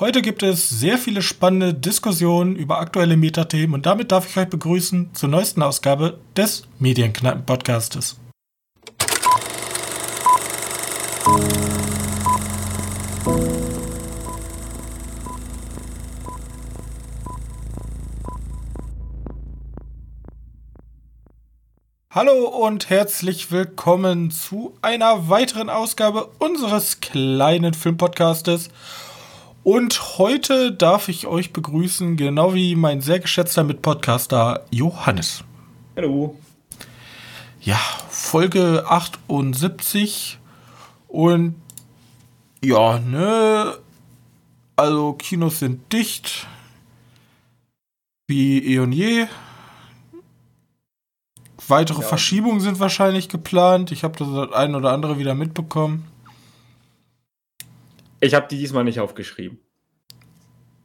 Heute gibt es sehr viele spannende Diskussionen über aktuelle Metathemen und damit darf ich euch begrüßen zur neuesten Ausgabe des Medienkneipen-Podcastes. Hallo und herzlich willkommen zu einer weiteren Ausgabe unseres kleinen Filmpodcastes. Und heute darf ich euch begrüßen, genau wie mein sehr geschätzter Mitpodcaster Johannes. Hallo. Ja, Folge 78 und ja, ne, also Kinos sind dicht, wie eh und je. Weitere ja. Verschiebungen sind wahrscheinlich geplant. Ich habe das ein oder andere wieder mitbekommen. Ich habe die diesmal nicht aufgeschrieben.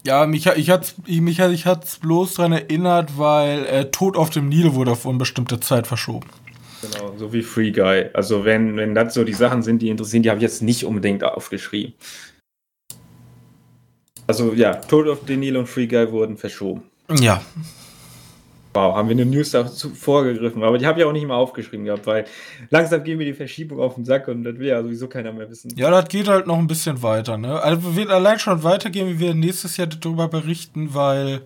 Ja, mich, ich hatte mich, ich hat's bloß daran erinnert, weil äh, Tod auf dem Nil wurde auf unbestimmte Zeit verschoben. Genau, so wie Free Guy. Also wenn, wenn das so die Sachen sind, die interessieren, die habe ich jetzt nicht unbedingt aufgeschrieben. Also ja, Tod auf dem Nil und Free Guy wurden verschoben. Ja, Wow, haben wir eine News dazu vorgegriffen. Aber die habe ich auch nicht mal aufgeschrieben gehabt, weil langsam gehen wir die Verschiebung auf den Sack und das will ja sowieso keiner mehr wissen. Ja, das geht halt noch ein bisschen weiter, ne? Also wird allein schon weitergehen, wie wir nächstes Jahr darüber berichten, weil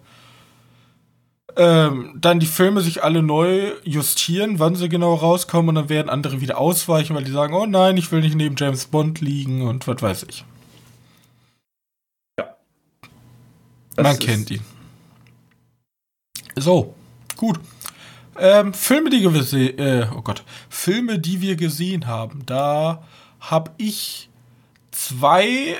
ähm, dann die Filme sich alle neu justieren, wann sie genau rauskommen und dann werden andere wieder ausweichen, weil die sagen, oh nein, ich will nicht neben James Bond liegen und was weiß ich. Ja. Das Man kennt ihn. So. Gut. Ähm, Filme, die wir äh, oh Gott, Filme, die wir gesehen haben. Da habe ich zwei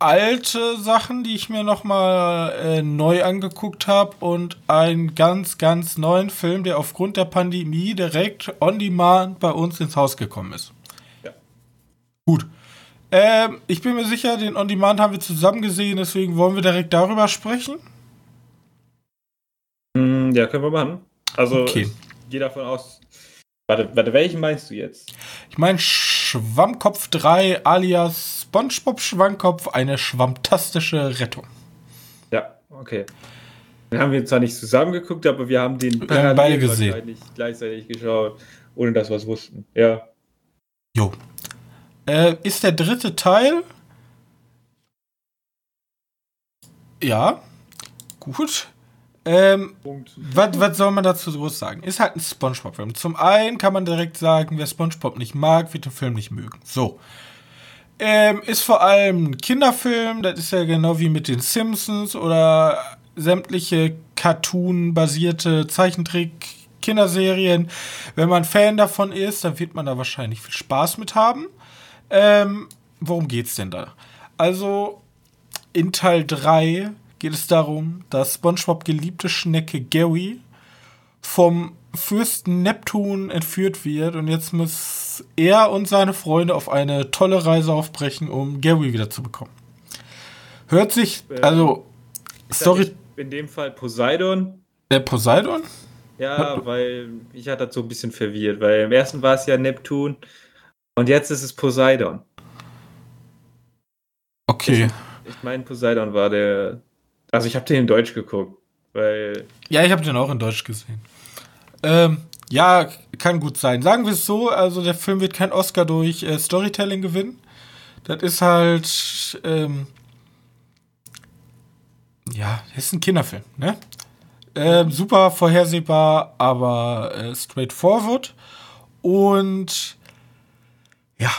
alte Sachen, die ich mir noch mal äh, neu angeguckt habe und einen ganz, ganz neuen Film, der aufgrund der Pandemie direkt on demand bei uns ins Haus gekommen ist. Ja. Gut. Ähm, ich bin mir sicher, den on demand haben wir zusammen gesehen, deswegen wollen wir direkt darüber sprechen. Hm, ja, können wir machen. Also, okay. ich gehe davon aus. Warte, warte, welchen meinst du jetzt? Ich meine Schwammkopf 3 alias SpongeBob Schwammkopf, eine schwammtastische Rettung. Ja, okay. Den haben wir zwar nicht zusammen geguckt, aber wir haben den wir haben beide gesehen. gleichzeitig geschaut, ohne dass wir es wussten. Ja. Jo. Äh, ist der dritte Teil? Ja. Gut. Ähm, was, soll man dazu groß sagen? Ist halt ein Spongebob-Film. Zum einen kann man direkt sagen, wer Spongebob nicht mag, wird den Film nicht mögen. So. Ähm, ist vor allem ein Kinderfilm. Das ist ja genau wie mit den Simpsons oder sämtliche Cartoon-basierte Zeichentrick-Kinderserien. Wenn man Fan davon ist, dann wird man da wahrscheinlich viel Spaß mit haben. Ähm, worum geht's denn da? Also, in Teil 3 geht es darum, dass SpongeBob geliebte Schnecke Gary vom Fürsten Neptun entführt wird und jetzt muss er und seine Freunde auf eine tolle Reise aufbrechen, um Gary wiederzubekommen. Hört sich, ähm, also, Story. In dem Fall Poseidon. Der Poseidon? Ja, weil ich hatte das so ein bisschen verwirrt, weil im ersten war es ja Neptun und jetzt ist es Poseidon. Okay. Ich, ich meine, Poseidon war der, also ich habe den in Deutsch geguckt, weil. Ja, ich habe den auch in Deutsch gesehen. Ähm, ja, kann gut sein. Sagen wir es so, also der Film wird kein Oscar durch äh, Storytelling gewinnen. Das ist halt, ähm, ja, das ist ein Kinderfilm, ne? Ähm, super vorhersehbar, aber äh, straightforward. Und ja,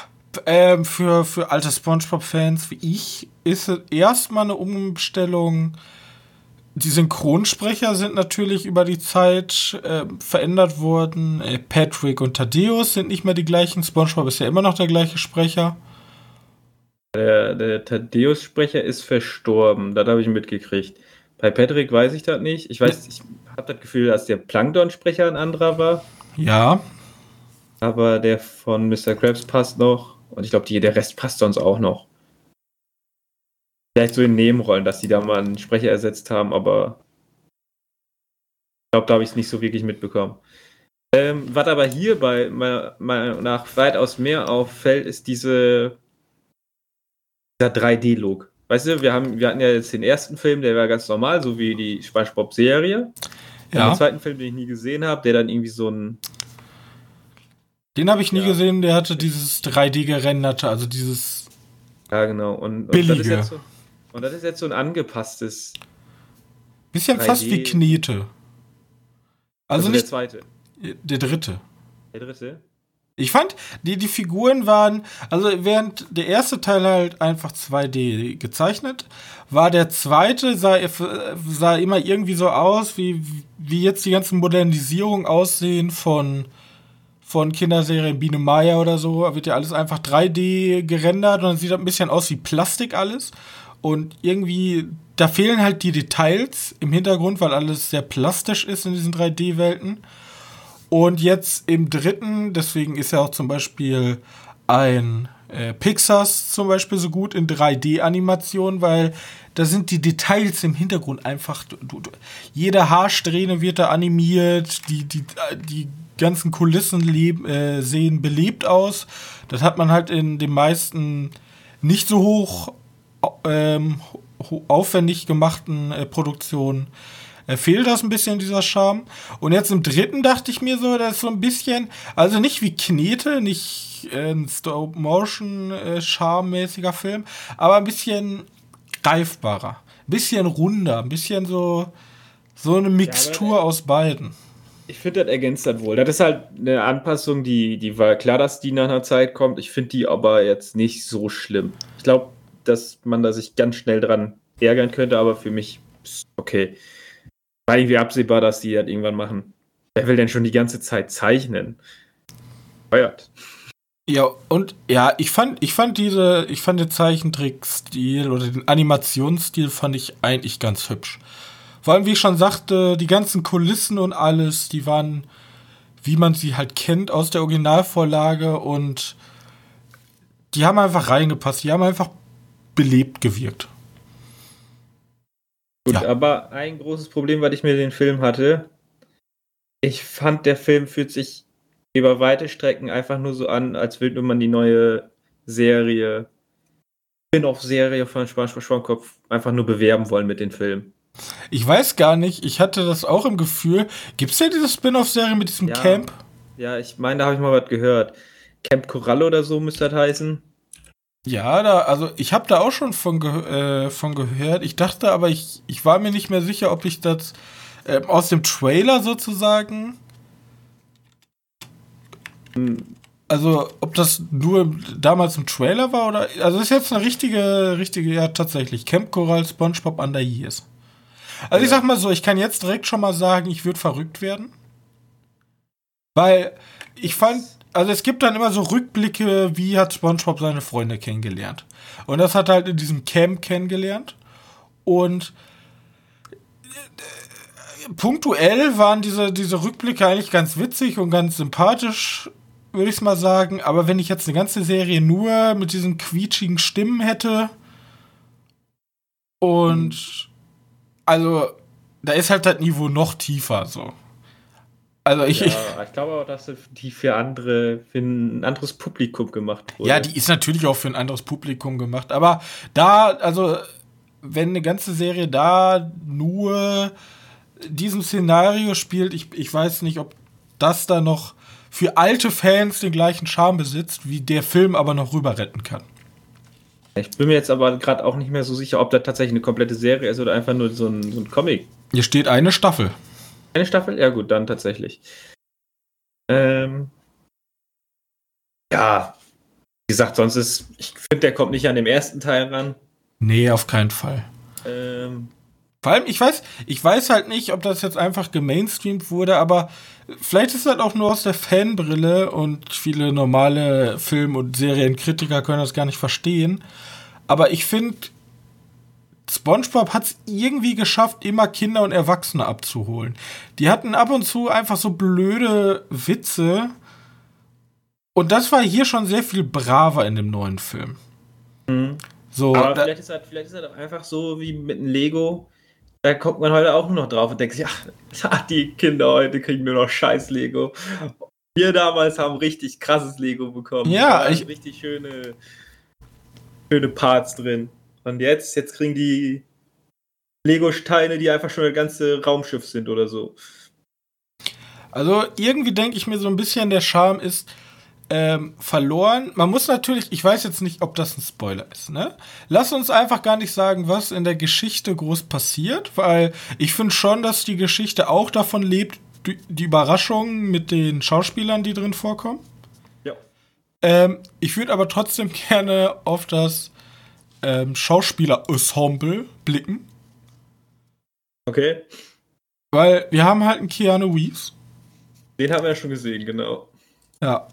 ähm, für, für alte Spongebob-Fans wie ich ist es erstmal eine Umstellung. Die Synchronsprecher sind natürlich über die Zeit äh, verändert worden. Äh, Patrick und Thaddeus sind nicht mehr die gleichen. SpongeBob ist ja immer noch der gleiche Sprecher. Der, der Thaddeus-Sprecher ist verstorben. Das habe ich mitgekriegt. Bei Patrick weiß ich das nicht. Ich weiß, ich habe das Gefühl, dass der Plankton-Sprecher ein anderer war. Ja. Aber der von Mr. Krabs passt noch. Und ich glaube, der Rest passt sonst auch noch. Vielleicht so in Nebenrollen, dass die da mal einen Sprecher ersetzt haben, aber ich glaube, da habe ich es nicht so wirklich mitbekommen. Ähm, was aber hier bei meiner Meinung nach weitaus mehr auffällt, ist diese, dieser 3D-Look. weißt du, wir, haben, wir hatten ja jetzt den ersten Film, der war ganz normal, so wie die SpongeBob-Serie. Ja. Den zweiten Film, den ich nie gesehen habe, der dann irgendwie so ein. Den habe ich nie ja. gesehen, der hatte dieses 3D gerenderte, also dieses. Ja, genau. Und, und billige. Das so, und das ist jetzt so ein angepasstes. Bisschen 3D. fast wie Knete. Also, also nicht. Der zweite. Der dritte. Der dritte? Ich fand, die, die Figuren waren, also während der erste Teil halt einfach 2D gezeichnet, war der zweite, sah, sah immer irgendwie so aus, wie, wie jetzt die ganzen Modernisierungen aussehen von, von Kinderserien Biene Maya oder so. Wird ja alles einfach 3D gerendert und dann sieht das ein bisschen aus wie Plastik alles. Und irgendwie, da fehlen halt die Details im Hintergrund, weil alles sehr plastisch ist in diesen 3D-Welten. Und jetzt im dritten, deswegen ist ja auch zum Beispiel ein äh, Pixars zum Beispiel so gut in 3D-Animation, weil da sind die Details im Hintergrund einfach. Du, du, jede Haarsträhne wird da animiert, die, die, die ganzen Kulissen leb, äh, sehen belebt aus. Das hat man halt in den meisten nicht so hoch ähm, aufwendig gemachten äh, Produktionen äh, fehlt das ein bisschen, dieser Charme. Und jetzt im dritten dachte ich mir so, das ist so ein bisschen, also nicht wie Knete, nicht äh, ein Stop-Motion-Charme-mäßiger äh, Film, aber ein bisschen greifbarer, ein bisschen runder, ein bisschen so, so eine Mixtur ja, aus beiden. Ich finde, das ergänzt das wohl. Das ist halt eine Anpassung, die, die war klar, dass die nach einer Zeit kommt. Ich finde die aber jetzt nicht so schlimm. Ich glaube, dass man da sich ganz schnell dran ärgern könnte, aber für mich okay war irgendwie absehbar, dass die das irgendwann machen. Wer will denn schon die ganze Zeit zeichnen? Feuert. Ja, und ja, ich fand, ich fand diese, ich fand den Zeichentrickstil oder den Animationsstil fand ich eigentlich ganz hübsch. Vor allem, wie ich schon sagte, die ganzen Kulissen und alles, die waren, wie man sie halt kennt aus der Originalvorlage und die haben einfach reingepasst, die haben einfach belebt gewirkt. Gut, ja. aber ein großes Problem, was ich mit dem Film hatte, ich fand, der Film fühlt sich über weite Strecken einfach nur so an, als würde man die neue Serie, Spin-off-Serie von Schwammkopf einfach nur bewerben wollen mit den Filmen. Ich weiß gar nicht, ich hatte das auch im Gefühl. Gibt es ja diese Spin-off-Serie mit diesem ja, Camp? Ja, ich meine, da habe ich mal was gehört. Camp Corallo oder so müsste das heißen. Ja, da, also ich habe da auch schon von, ge äh, von gehört. Ich dachte aber, ich, ich war mir nicht mehr sicher, ob ich das äh, aus dem Trailer sozusagen. Also, ob das nur damals im Trailer war oder. Also, das ist jetzt eine richtige, richtige, ja, tatsächlich. Camp Coral SpongeBob Under Years. Also, ja. ich sag mal so, ich kann jetzt direkt schon mal sagen, ich würde verrückt werden. Weil ich fand also es gibt dann immer so Rückblicke, wie hat SpongeBob seine Freunde kennengelernt. Und das hat er halt in diesem Camp kennengelernt. Und äh, punktuell waren diese, diese Rückblicke eigentlich ganz witzig und ganz sympathisch, würde ich mal sagen. Aber wenn ich jetzt eine ganze Serie nur mit diesen quietschigen Stimmen hätte und also da ist halt das Niveau noch tiefer so. Also ich, ja, ich glaube auch, dass die für andere, für ein anderes Publikum gemacht wurde. Ja, die ist natürlich auch für ein anderes Publikum gemacht. Aber da, also, wenn eine ganze Serie da nur diesem Szenario spielt, ich, ich weiß nicht, ob das da noch für alte Fans den gleichen Charme besitzt, wie der Film aber noch rüber retten kann. Ich bin mir jetzt aber gerade auch nicht mehr so sicher, ob das tatsächlich eine komplette Serie ist oder einfach nur so ein, so ein Comic. Hier steht eine Staffel. Eine Staffel? Ja, gut, dann tatsächlich. Ähm, ja, wie gesagt, sonst ist, ich finde, der kommt nicht an dem ersten Teil ran. Nee, auf keinen Fall. Ähm, Vor allem, ich weiß, ich weiß halt nicht, ob das jetzt einfach gemainstreamt wurde, aber vielleicht ist das auch nur aus der Fanbrille und viele normale Film- und Serienkritiker können das gar nicht verstehen. Aber ich finde, SpongeBob hat es irgendwie geschafft, immer Kinder und Erwachsene abzuholen. Die hatten ab und zu einfach so blöde Witze. Und das war hier schon sehr viel braver in dem neuen Film. Mhm. So, Aber vielleicht ist, das, vielleicht ist das einfach so wie mit einem Lego. Da kommt man heute auch nur noch drauf und denkt sich, ja, die Kinder heute kriegen nur noch scheiß Lego. Wir damals haben richtig krasses Lego bekommen. Ja, ich, richtig schöne, schöne Parts drin. Und jetzt, jetzt kriegen die Lego-Steine, die einfach schon ein ganze Raumschiff sind oder so. Also irgendwie denke ich mir so ein bisschen, der Charme ist ähm, verloren. Man muss natürlich, ich weiß jetzt nicht, ob das ein Spoiler ist, ne? Lass uns einfach gar nicht sagen, was in der Geschichte groß passiert, weil ich finde schon, dass die Geschichte auch davon lebt, die Überraschungen mit den Schauspielern, die drin vorkommen. Ja. Ähm, ich würde aber trotzdem gerne auf das ähm, Schauspieler-Ensemble blicken. Okay. Weil wir haben halt einen Keanu Reeves. Den haben wir ja schon gesehen, genau. Ja.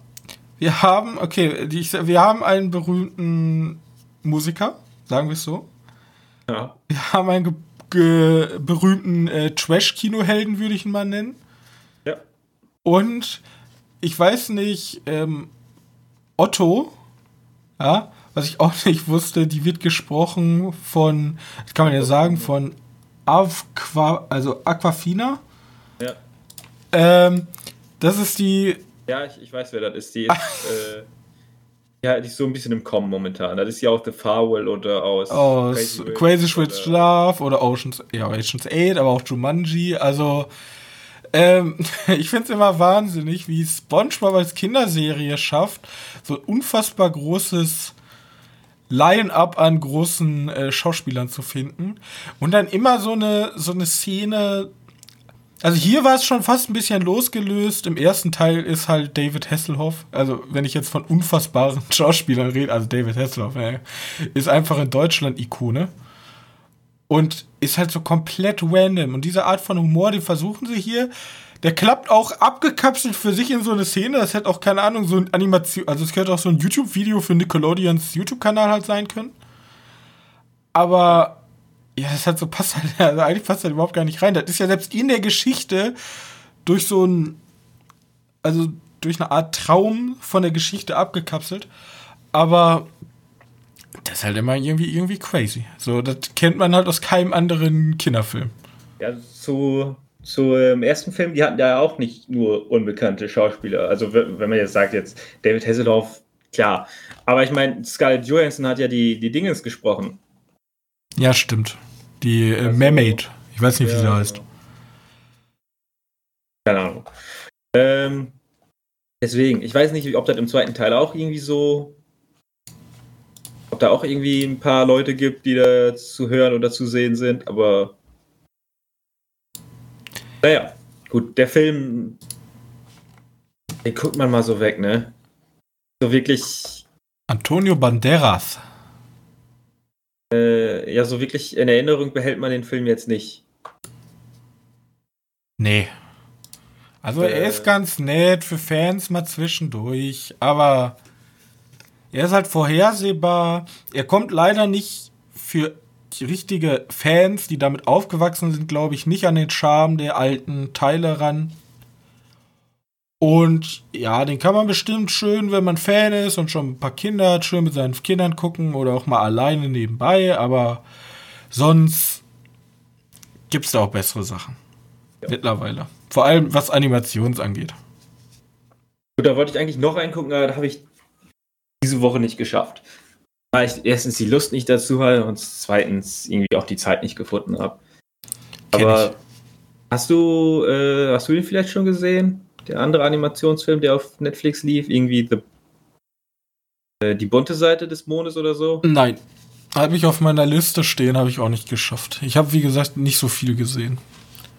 Wir haben, okay, die, wir haben einen berühmten Musiker, sagen wir es so. Ja. Wir haben einen berühmten äh, Trash-Kino-Helden, würde ich ihn mal nennen. Ja. Und ich weiß nicht, ähm, Otto, ja, was ich auch nicht wusste, die wird gesprochen von, das kann man ja sagen, von Aqua, also Aquafina. Ja. Ähm, das ist die. Ja, ich, ich weiß, wer das ist. Die ist, äh, ja, die ist so ein bisschen im Kommen momentan. Das ist ja auch The Farwell oder aus, aus Crazy, Crazy Switch Love oder Oceans, ja, Oceans 8, aber auch Jumanji. Also, ähm, ich finde es immer wahnsinnig, wie SpongeBob als Kinderserie schafft, so ein unfassbar großes Line-up an großen äh, Schauspielern zu finden und dann immer so eine so eine Szene. Also hier war es schon fast ein bisschen losgelöst. Im ersten Teil ist halt David Hasselhoff, also wenn ich jetzt von unfassbaren Schauspielern rede, also David Hasselhoff, ey, ist einfach in Deutschland Ikone und ist halt so komplett random und diese Art von Humor, die versuchen sie hier der klappt auch abgekapselt für sich in so eine Szene. Das hätte auch, keine Ahnung, so ein Animation, also es könnte auch so ein YouTube-Video für Nickelodeons YouTube-Kanal halt sein können. Aber ja, das hat so passt halt, also eigentlich passt halt überhaupt gar nicht rein. Das ist ja selbst in der Geschichte durch so ein, also durch eine Art Traum von der Geschichte abgekapselt. Aber das ist halt immer irgendwie, irgendwie crazy. So, das kennt man halt aus keinem anderen Kinderfilm. Ja, so zu im ersten Film, die hatten ja auch nicht nur unbekannte Schauspieler. Also wenn man jetzt sagt, jetzt David Hasselhoff, klar. Aber ich meine, Scarlett Johansson hat ja die, die Dingens gesprochen. Ja, stimmt. Die äh, also, Mermaid. Ich weiß nicht, wie ja, sie heißt. Keine Ahnung. Ähm, deswegen, ich weiß nicht, ob das im zweiten Teil auch irgendwie so. Ob da auch irgendwie ein paar Leute gibt, die da zu hören oder zu sehen sind, aber naja, gut, der Film, den guckt man mal so weg, ne? So wirklich. Antonio Banderas. Äh, ja, so wirklich in Erinnerung behält man den Film jetzt nicht. Nee. Also äh, er ist ganz nett für Fans mal zwischendurch, aber er ist halt vorhersehbar. Er kommt leider nicht für richtige Fans, die damit aufgewachsen sind, glaube ich, nicht an den Charme der alten Teile ran. Und ja, den kann man bestimmt schön, wenn man Fan ist und schon ein paar Kinder hat, schön mit seinen Kindern gucken oder auch mal alleine nebenbei, aber sonst gibt es da auch bessere Sachen. Ja. Mittlerweile. Vor allem was Animations angeht. Gut, da wollte ich eigentlich noch reingucken, aber da habe ich diese Woche nicht geschafft weil ich erstens die Lust nicht dazu hatte und zweitens irgendwie auch die Zeit nicht gefunden habe. Aber hast du, äh, hast du den vielleicht schon gesehen? Der andere Animationsfilm, der auf Netflix lief, irgendwie The, äh, die bunte Seite des Mondes oder so? Nein. Habe ich auf meiner Liste stehen, habe ich auch nicht geschafft. Ich habe, wie gesagt, nicht so viel gesehen.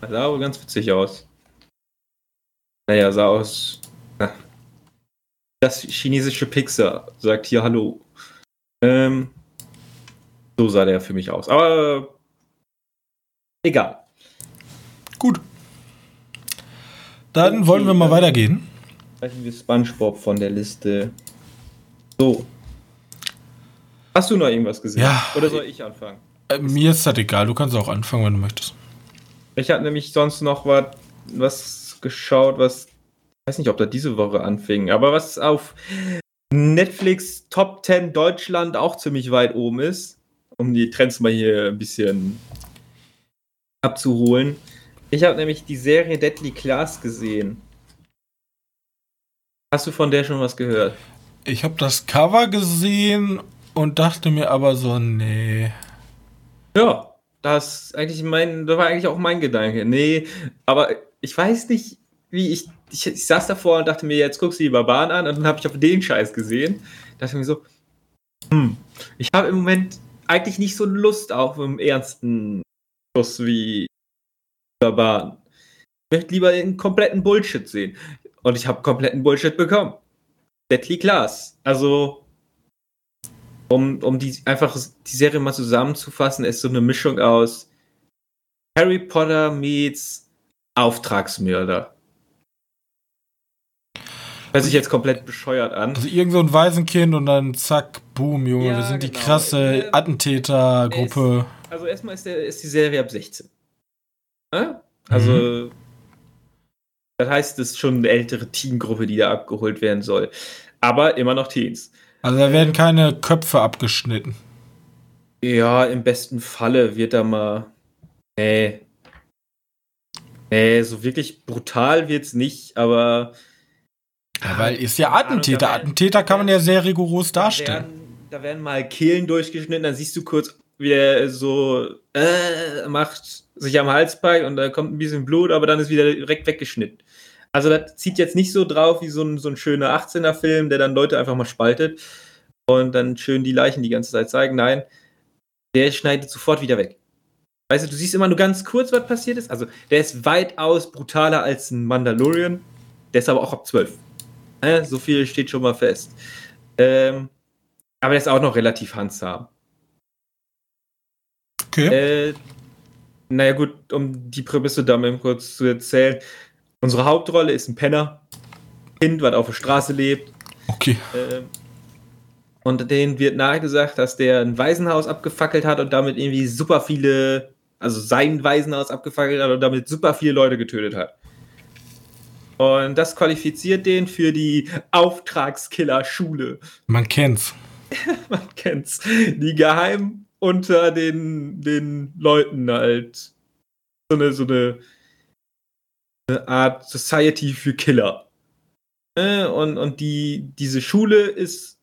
Das sah aber ganz witzig aus. Naja, sah aus. Das chinesische Pixar sagt hier Hallo. Ähm, so sah der für mich aus. Aber egal. Gut. Dann okay, wollen wir mal weitergehen. Sprechen wir SpongeBob von der Liste. So. Hast du noch irgendwas gesehen? Ja. Oder soll ich anfangen? Äh, mir ist das egal, du kannst auch anfangen, wenn du möchtest. Ich hatte nämlich sonst noch was, was geschaut, was. Ich weiß nicht, ob da diese Woche anfing, aber was auf Netflix Top 10 Deutschland auch ziemlich weit oben ist, um die Trends mal hier ein bisschen abzuholen. Ich habe nämlich die Serie Deadly Class gesehen. Hast du von der schon was gehört? Ich habe das Cover gesehen und dachte mir aber so, nee. Ja, das eigentlich mein, das war eigentlich auch mein Gedanke. Nee, aber ich weiß nicht, wie ich, ich, ich saß davor und dachte mir, jetzt guckst du die Barbaren an und dann habe ich auf den Scheiß gesehen. Da dachte ich mir so, hm, ich habe im Moment eigentlich nicht so Lust auf einen ernsten Schuss wie Barbaren. Ich möchte lieber einen kompletten Bullshit sehen. Und ich habe kompletten Bullshit bekommen. Deadly Class. Also, um, um die einfach die Serie mal zusammenzufassen, ist so eine Mischung aus Harry Potter meets Auftragsmörder. Hört sich jetzt komplett bescheuert an. Also irgend so ein Waisenkind und dann zack, boom, Junge, ja, wir sind genau. die krasse Attentätergruppe. Also erstmal ist, der, ist die Serie ab 16. Ja? Also mhm. das heißt, es ist schon eine ältere Teengruppe, die da abgeholt werden soll. Aber immer noch Teens. Also da werden keine Köpfe abgeschnitten. Ja, im besten Falle wird da mal. Nee. Nee, so wirklich brutal wird's nicht, aber ja, weil ist ja Attentäter. Attentäter kann man ja sehr rigoros darstellen. Da werden, da werden mal Kehlen durchgeschnitten, dann siehst du kurz, wie er so äh, macht, sich am Hals packt und da kommt ein bisschen Blut, aber dann ist wieder direkt weggeschnitten. Also das zieht jetzt nicht so drauf wie so ein, so ein schöner 18er-Film, der dann Leute einfach mal spaltet und dann schön die Leichen die ganze Zeit zeigen. Nein, der schneidet sofort wieder weg. Weißt du, du siehst immer nur ganz kurz, was passiert ist. Also der ist weitaus brutaler als ein Mandalorian. Der ist aber auch ab 12. Ne? So viel steht schon mal fest. Ähm, aber der ist auch noch relativ handsam. Okay. Äh, naja, gut, um die Prämisse da mal kurz zu erzählen. Unsere Hauptrolle ist ein Penner. Kind, was auf der Straße lebt. Okay. Ähm, und denen wird nahegesagt, dass der ein Waisenhaus abgefackelt hat und damit irgendwie super viele, also sein Waisenhaus abgefackelt hat und damit super viele Leute getötet hat. Und das qualifiziert den für die Auftragskiller-Schule. Man kennt's. Man kennt's. Die geheim unter den, den Leuten halt so eine, so eine, eine Art Society für Killer. Äh, und, und die, diese Schule ist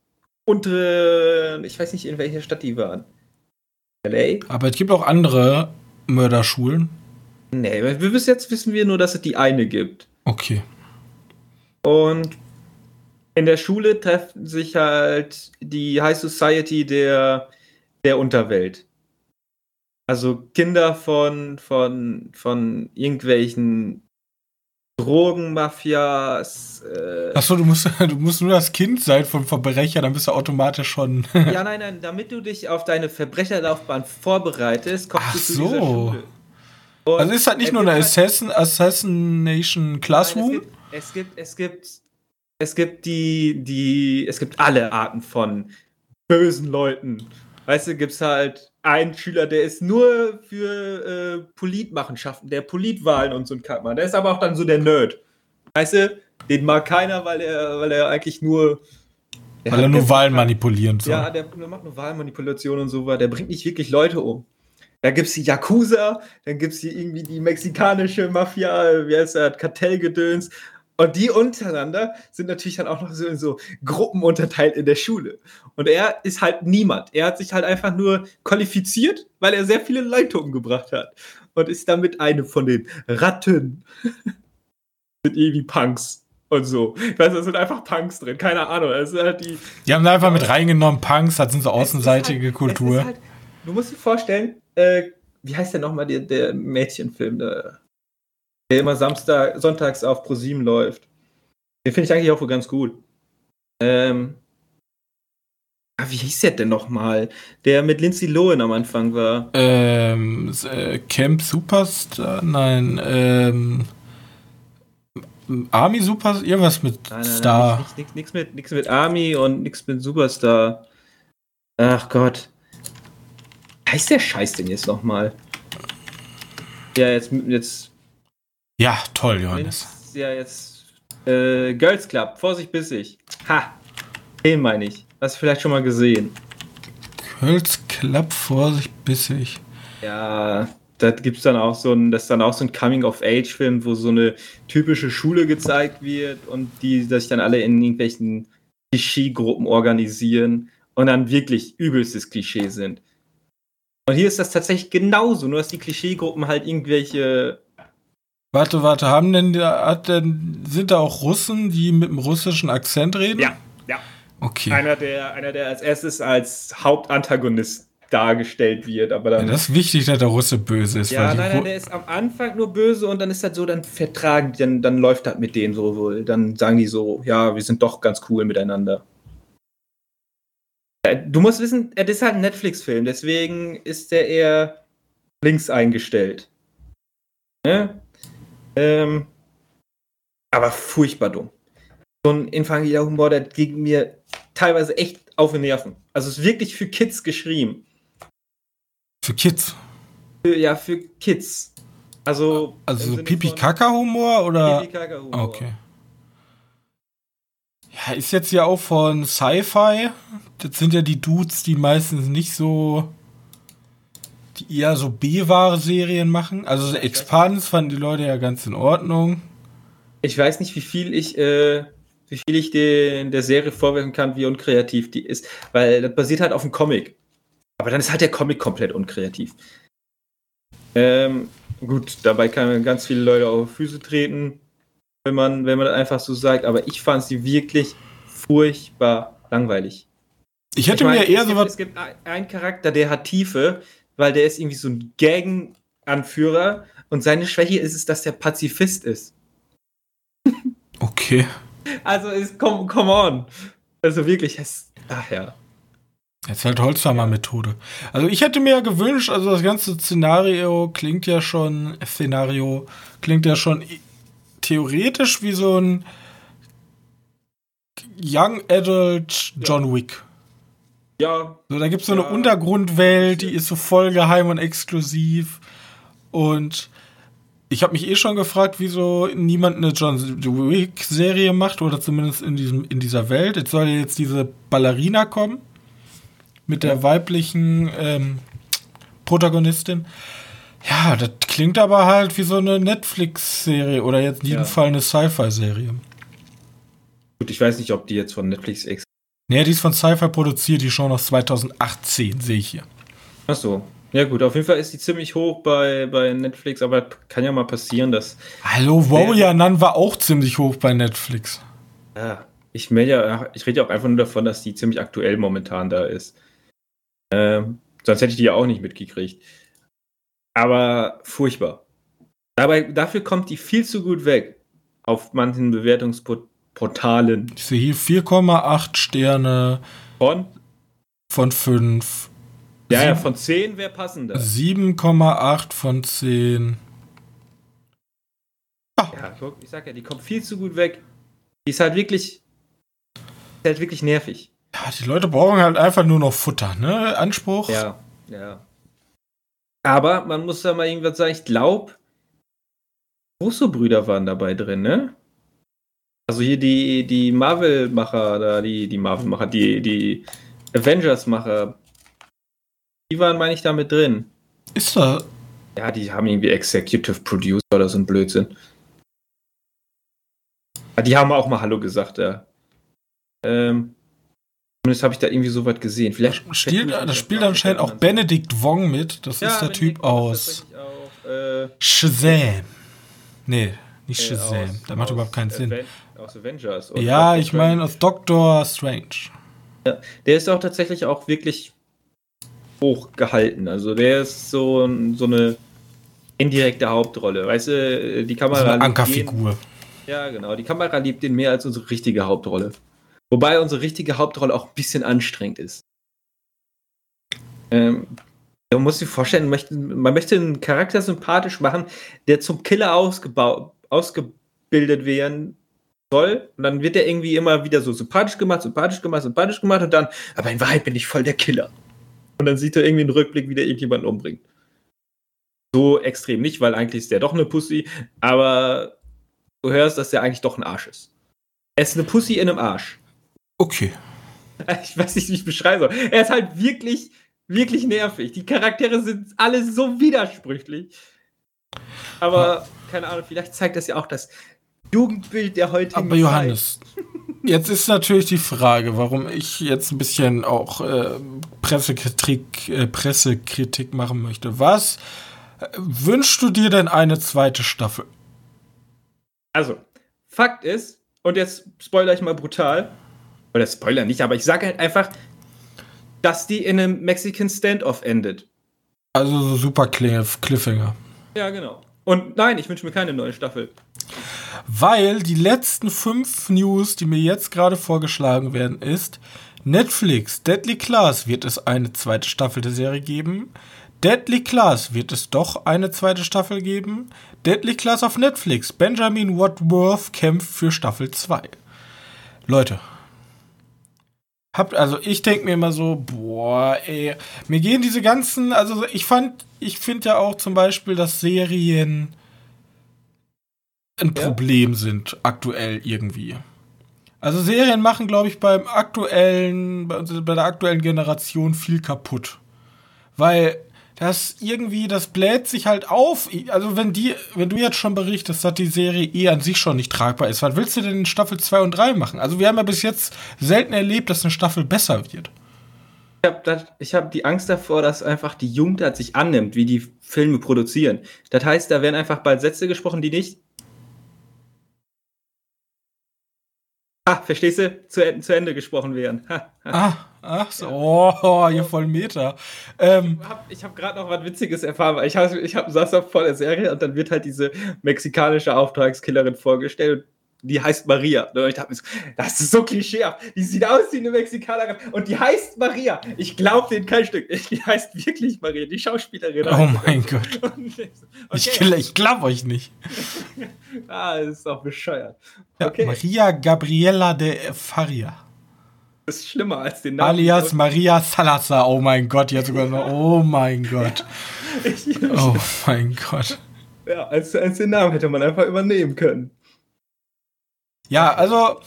unter, ich weiß nicht, in welcher Stadt die waren. LA? Aber es gibt auch andere Mörderschulen. Nee, bis jetzt wissen wir nur, dass es die eine gibt. Okay. Und in der Schule treffen sich halt die High Society der, der Unterwelt. Also Kinder von, von, von irgendwelchen Drogenmafias. Äh Achso, du musst, du musst nur das Kind sein von Verbrecher, dann bist du automatisch schon. ja, nein, nein, damit du dich auf deine Verbrecherlaufbahn vorbereitest, kommst Ach du zu so. dieser Schule. Und also ist halt nicht nur eine Assassin, Assassination Classroom? Nein, es gibt, es gibt, es gibt die, die, es gibt alle Arten von bösen Leuten. Weißt du, gibt es halt einen Schüler, der ist nur für äh, Politmachenschaften, der Politwahlen und so ein Kack Der ist aber auch dann so der Nerd. Weißt du, den mag keiner, weil er, weil er eigentlich nur. Weil er nur Wahlen manipulieren soll. Ja, der, der macht nur Wahlmanipulation und so weiter. Der bringt nicht wirklich Leute um. Da gibt es die Yakuza, dann gibt es hier irgendwie die mexikanische Mafia, wie heißt das, Kartellgedöns. Und die untereinander sind natürlich dann auch noch so in so Gruppen unterteilt in der Schule. Und er ist halt niemand. Er hat sich halt einfach nur qualifiziert, weil er sehr viele Leute umgebracht hat. Und ist damit eine von den Ratten. mit irgendwie Punks und so. Ich weiß, da sind einfach Punks drin, keine Ahnung. Das ist halt die, die haben da einfach mit reingenommen, Punks, das sind so außenseitige halt, Kultur. Halt, du musst dir vorstellen, äh, wie heißt der nochmal der, der Mädchenfilm? Der, der immer Samstag, sonntags auf ProSieben läuft. Den finde ich eigentlich auch wohl ganz gut. Ähm, ah, wie hieß der denn nochmal? Der mit Lindsay Lohan am Anfang war. Ähm, äh, Camp Superstar? Nein, ähm. Army Superstar? Irgendwas mit nein, nein, Star. Nein, nichts, nichts, mit, mit Army und nichts mit Superstar. Ach Gott. Heißt der Scheiß denn jetzt nochmal? Ja, jetzt, jetzt ja, toll, Johannes. Ja, jetzt äh, Girls Club, Vorsicht bissig. Ha! Den meine ich. Hast du vielleicht schon mal gesehen. Girls Club, Vorsicht bissig. Ja, da gibt's dann auch so ein, das ist dann auch so ein Coming-of-Age-Film, wo so eine typische Schule gezeigt wird und die sich dann alle in irgendwelchen Klischee-Gruppen organisieren und dann wirklich übelstes Klischee sind. Und hier ist das tatsächlich genauso, nur dass die Klischeegruppen halt irgendwelche. Warte, warte, haben denn, hat denn, sind da auch Russen, die mit einem russischen Akzent reden? Ja, ja. Okay. Einer, der, einer, der als erstes als Hauptantagonist dargestellt wird, aber dann. Ja, das ist wichtig, dass der Russe böse ist. Ja, nein, nein, der ist am Anfang nur böse und dann ist das so, dann vertragen, dann, dann läuft das mit denen so wohl. Dann sagen die so, ja, wir sind doch ganz cool miteinander. Äh, du musst wissen, das ist halt ein Netflix-Film, deswegen ist der eher links eingestellt. Ne? Ähm, aber furchtbar dumm. So ein infantilier Humor, der ging mir teilweise echt auf den Nerven. Also es ist wirklich für Kids geschrieben. Für Kids? Für, ja, für Kids. Also. Also so Pipi-Kaka-Humor oder? Pipi-Kaka-Humor. Okay. Ja, ist jetzt ja auch von Sci-Fi. Das sind ja die Dudes, die meistens nicht so. Die eher so B-Ware-Serien machen. Also so Expans fanden die Leute ja ganz in Ordnung. Ich weiß nicht, wie viel ich, äh, wie viel ich den, der Serie vorwerfen kann, wie unkreativ die ist. Weil das basiert halt auf einem Comic. Aber dann ist halt der Comic komplett unkreativ. Ähm, gut, dabei kann man ganz viele Leute auf Füße treten, wenn man, wenn man das einfach so sagt. Aber ich fand sie wirklich furchtbar langweilig. Ich hätte Ich meine, mir eher so was. es gibt ein- einen Charakter, der hat Tiefe, weil der ist irgendwie so ein Gang-Anführer und seine Schwäche ist es, dass der Pazifist ist. Okay. Also ist, come, come on. Also wirklich, es, ach ja. Jetzt halt Holzhammer-Methode. Also ich hätte mir ja gewünscht, also das ganze Szenario klingt ja schon, Szenario klingt ja schon theoretisch wie so ein Young Adult John Wick. Ja, So, da gibt es so eine Ja. Untergrundwelt, die ist so voll geheim und exklusiv. Und ich habe mich eh schon gefragt, wieso niemand eine John Wick-Serie macht, oder zumindest in, diesem, in dieser Welt. Jetzt soll ja jetzt diese Ballerina kommen mit der weiblichen ähm, Protagonistin. Ja, das klingt aber halt wie so eine Netflix-Serie oder jetzt in jedem Ja. Fall eine Sci-Fi-Serie. gut, ich weiß nicht, ob die jetzt von Netflix ex. Nee, die ist von Sci-Fi produziert, die schon aus 2018, sehe ich hier. Achso. Ja, gut, auf jeden Fall ist die ziemlich hoch bei, bei Netflix, aber kann ja mal passieren, dass. Hallo, Warrior Nun war auch ziemlich hoch bei Netflix. Ja, ich ja, ich rede ja auch einfach nur davon, dass die ziemlich aktuell momentan da ist. Ähm, sonst hätte ich die ja auch nicht mitgekriegt. Aber furchtbar. Dabei, dafür kommt die viel zu gut weg. Auf manchen Bewertungsportalen. Ich sehe hier 4,8 Sterne Von? von 5. Ja, ja, von 10 wäre passender. 7,8 von 10. Ja, guck, ich sag ja, die kommt viel zu gut weg. Die ist halt wirklich. Ist halt wirklich nervig. Ja, die Leute brauchen halt einfach nur noch Futter, ne? Anspruch. Ja, ja. Aber man muss da mal irgendwas sagen, ich glaube, Russo-Brüder waren dabei drin, ne? Also hier die, die Marvel-Macher, da, die, die Marvel-Macher, die, die Avengers-Macher, die waren, meine ich, da mit drin. Ist da. Ja, die haben irgendwie Executive Producer oder so ein Blödsinn. Ah, Die haben auch mal Hallo gesagt, ja. Ähm, zumindest habe ich da irgendwie so was gesehen. Vielleicht Spielt, da spielt anscheinend auch Benedict Wong mit. Das Ja, ist der Benedikt Typ aus Auch, äh, Shazam. Nee, nicht äh, Shazam. aus- Der macht überhaupt keinen Sinn. Aven aus Avengers. oder Ja, ich meine aus Doctor Strange. Der ist auch tatsächlich auch wirklich hoch gehalten. Also der ist so, so eine indirekte Hauptrolle. Weißt du, die So Kamera. eine liebt Ankerfigur. Ja, genau. Die Kamera liebt den mehr als unsere richtige Hauptrolle. Wobei unsere richtige Hauptrolle auch ein bisschen anstrengend ist. Ähm, man muss sich vorstellen, man möchte, einen Charakter sympathisch machen, der zum Killer ausgebildet werden soll. Und dann wird er irgendwie immer wieder so sympathisch gemacht, sympathisch gemacht, sympathisch gemacht und dann, aber in Wahrheit bin ich voll der Killer. Und dann sieht er irgendwie einen Rückblick, wie der irgendjemanden umbringt. So extrem nicht, weil eigentlich ist der doch eine Pussy, aber du hörst, dass der eigentlich doch ein Arsch ist. Er ist eine Pussy in einem Arsch. Okay. Ich weiß nicht, wie ich es beschreiben soll. Er ist halt wirklich, wirklich nervig. Die Charaktere sind alle so widersprüchlich. Aber, keine Ahnung, vielleicht zeigt das ja auch das Jugendbild der heutigen Aber Johannes, Jetzt ist natürlich die Frage, warum ich jetzt ein bisschen auch äh, Pressekritik, äh, Pressekritik machen möchte. Was äh, wünschst du dir denn eine zweite Staffel? Also, Fakt ist, und jetzt spoiler ich mal brutal, oder spoiler nicht, aber ich sage halt einfach, dass die in einem Mexican Standoff endet. Also so super Cliff Cliffhanger. Ja, genau. Und nein, ich wünsche mir keine neue Staffel. Weil die letzten fünf News, die mir jetzt gerade vorgeschlagen werden, ist Netflix, Deadly Class wird es eine zweite Staffel der Serie geben. Deadly Class wird es doch eine zweite Staffel geben. Deadly Class auf Netflix. Benjamin Watworth kämpft für Staffel 2. Leute. Habt, also ich denke mir immer so, boah, ey, mir gehen diese ganzen, also ich fand, ich finde ja auch zum Beispiel, dass Serien ein ja. Problem sind aktuell irgendwie. Also Serien machen, glaube ich, beim aktuellen, bei, bei der aktuellen Generation viel kaputt. Weil das irgendwie, das bläht sich halt auf. Also wenn die, wenn du jetzt schon berichtest, dass die Serie eh an sich schon nicht tragbar ist, was willst du denn in Staffel 2 und 3 machen? Also wir haben ja bis jetzt selten erlebt, dass eine Staffel besser wird. Ich habe hab die Angst davor, dass einfach die Jugend sich annimmt, wie die Filme produzieren. Das heißt, da werden einfach bald Sätze gesprochen, die nicht Ah, verstehst du? Zu, zu Ende gesprochen werden. ah, ach so. Oh, hier voll Meter. Ähm, ich habe hab gerade noch was Witziges erfahren. Ich, hab, ich hab, saß auf vor der Serie und dann wird halt diese mexikanische Auftragskillerin vorgestellt die heißt Maria. Und ich dachte mir so, das ist so klischeehaft. Die sieht aus wie eine Mexikanerin und die heißt Maria. Ich glaube denen kein Stück. Die heißt wirklich Maria, die Schauspielerin. Oh mein Gott. Okay. Ich, ich glaube euch nicht. ah, das ist doch bescheuert. Okay. Ja, Maria Gabriela de Faria. Ist schlimmer als den Namen. Alias Maria Salazar. Oh mein Gott, jetzt sogar noch. Oh mein Gott. oh mein Gott. Ja, als, als den Namen hätte man einfach übernehmen können. Ja, also,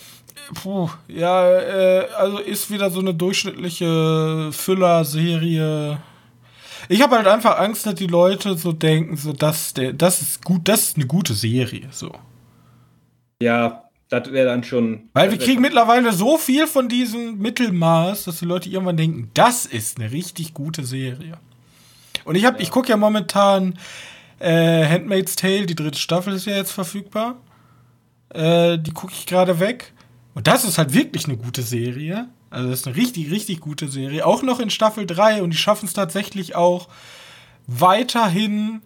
puh, ja, äh, also ist wieder so eine durchschnittliche Füller-Serie. Ich habe halt einfach Angst, dass die Leute so denken, so dass der, das ist gut, das ist eine gute Serie, so. Ja, das wäre dann schon. Weil wir kriegen mittlerweile so viel von diesem Mittelmaß, dass die Leute irgendwann denken, das ist eine richtig gute Serie. Und ich habe, ja. ich gucke ja momentan äh, Handmaid's Tale, die dritte Staffel ist ja jetzt verfügbar. Äh, die gucke ich gerade weg. Und das ist halt wirklich eine gute Serie. Also das ist eine richtig, richtig gute Serie. Auch noch in Staffel 3 und die schaffen es tatsächlich auch weiterhin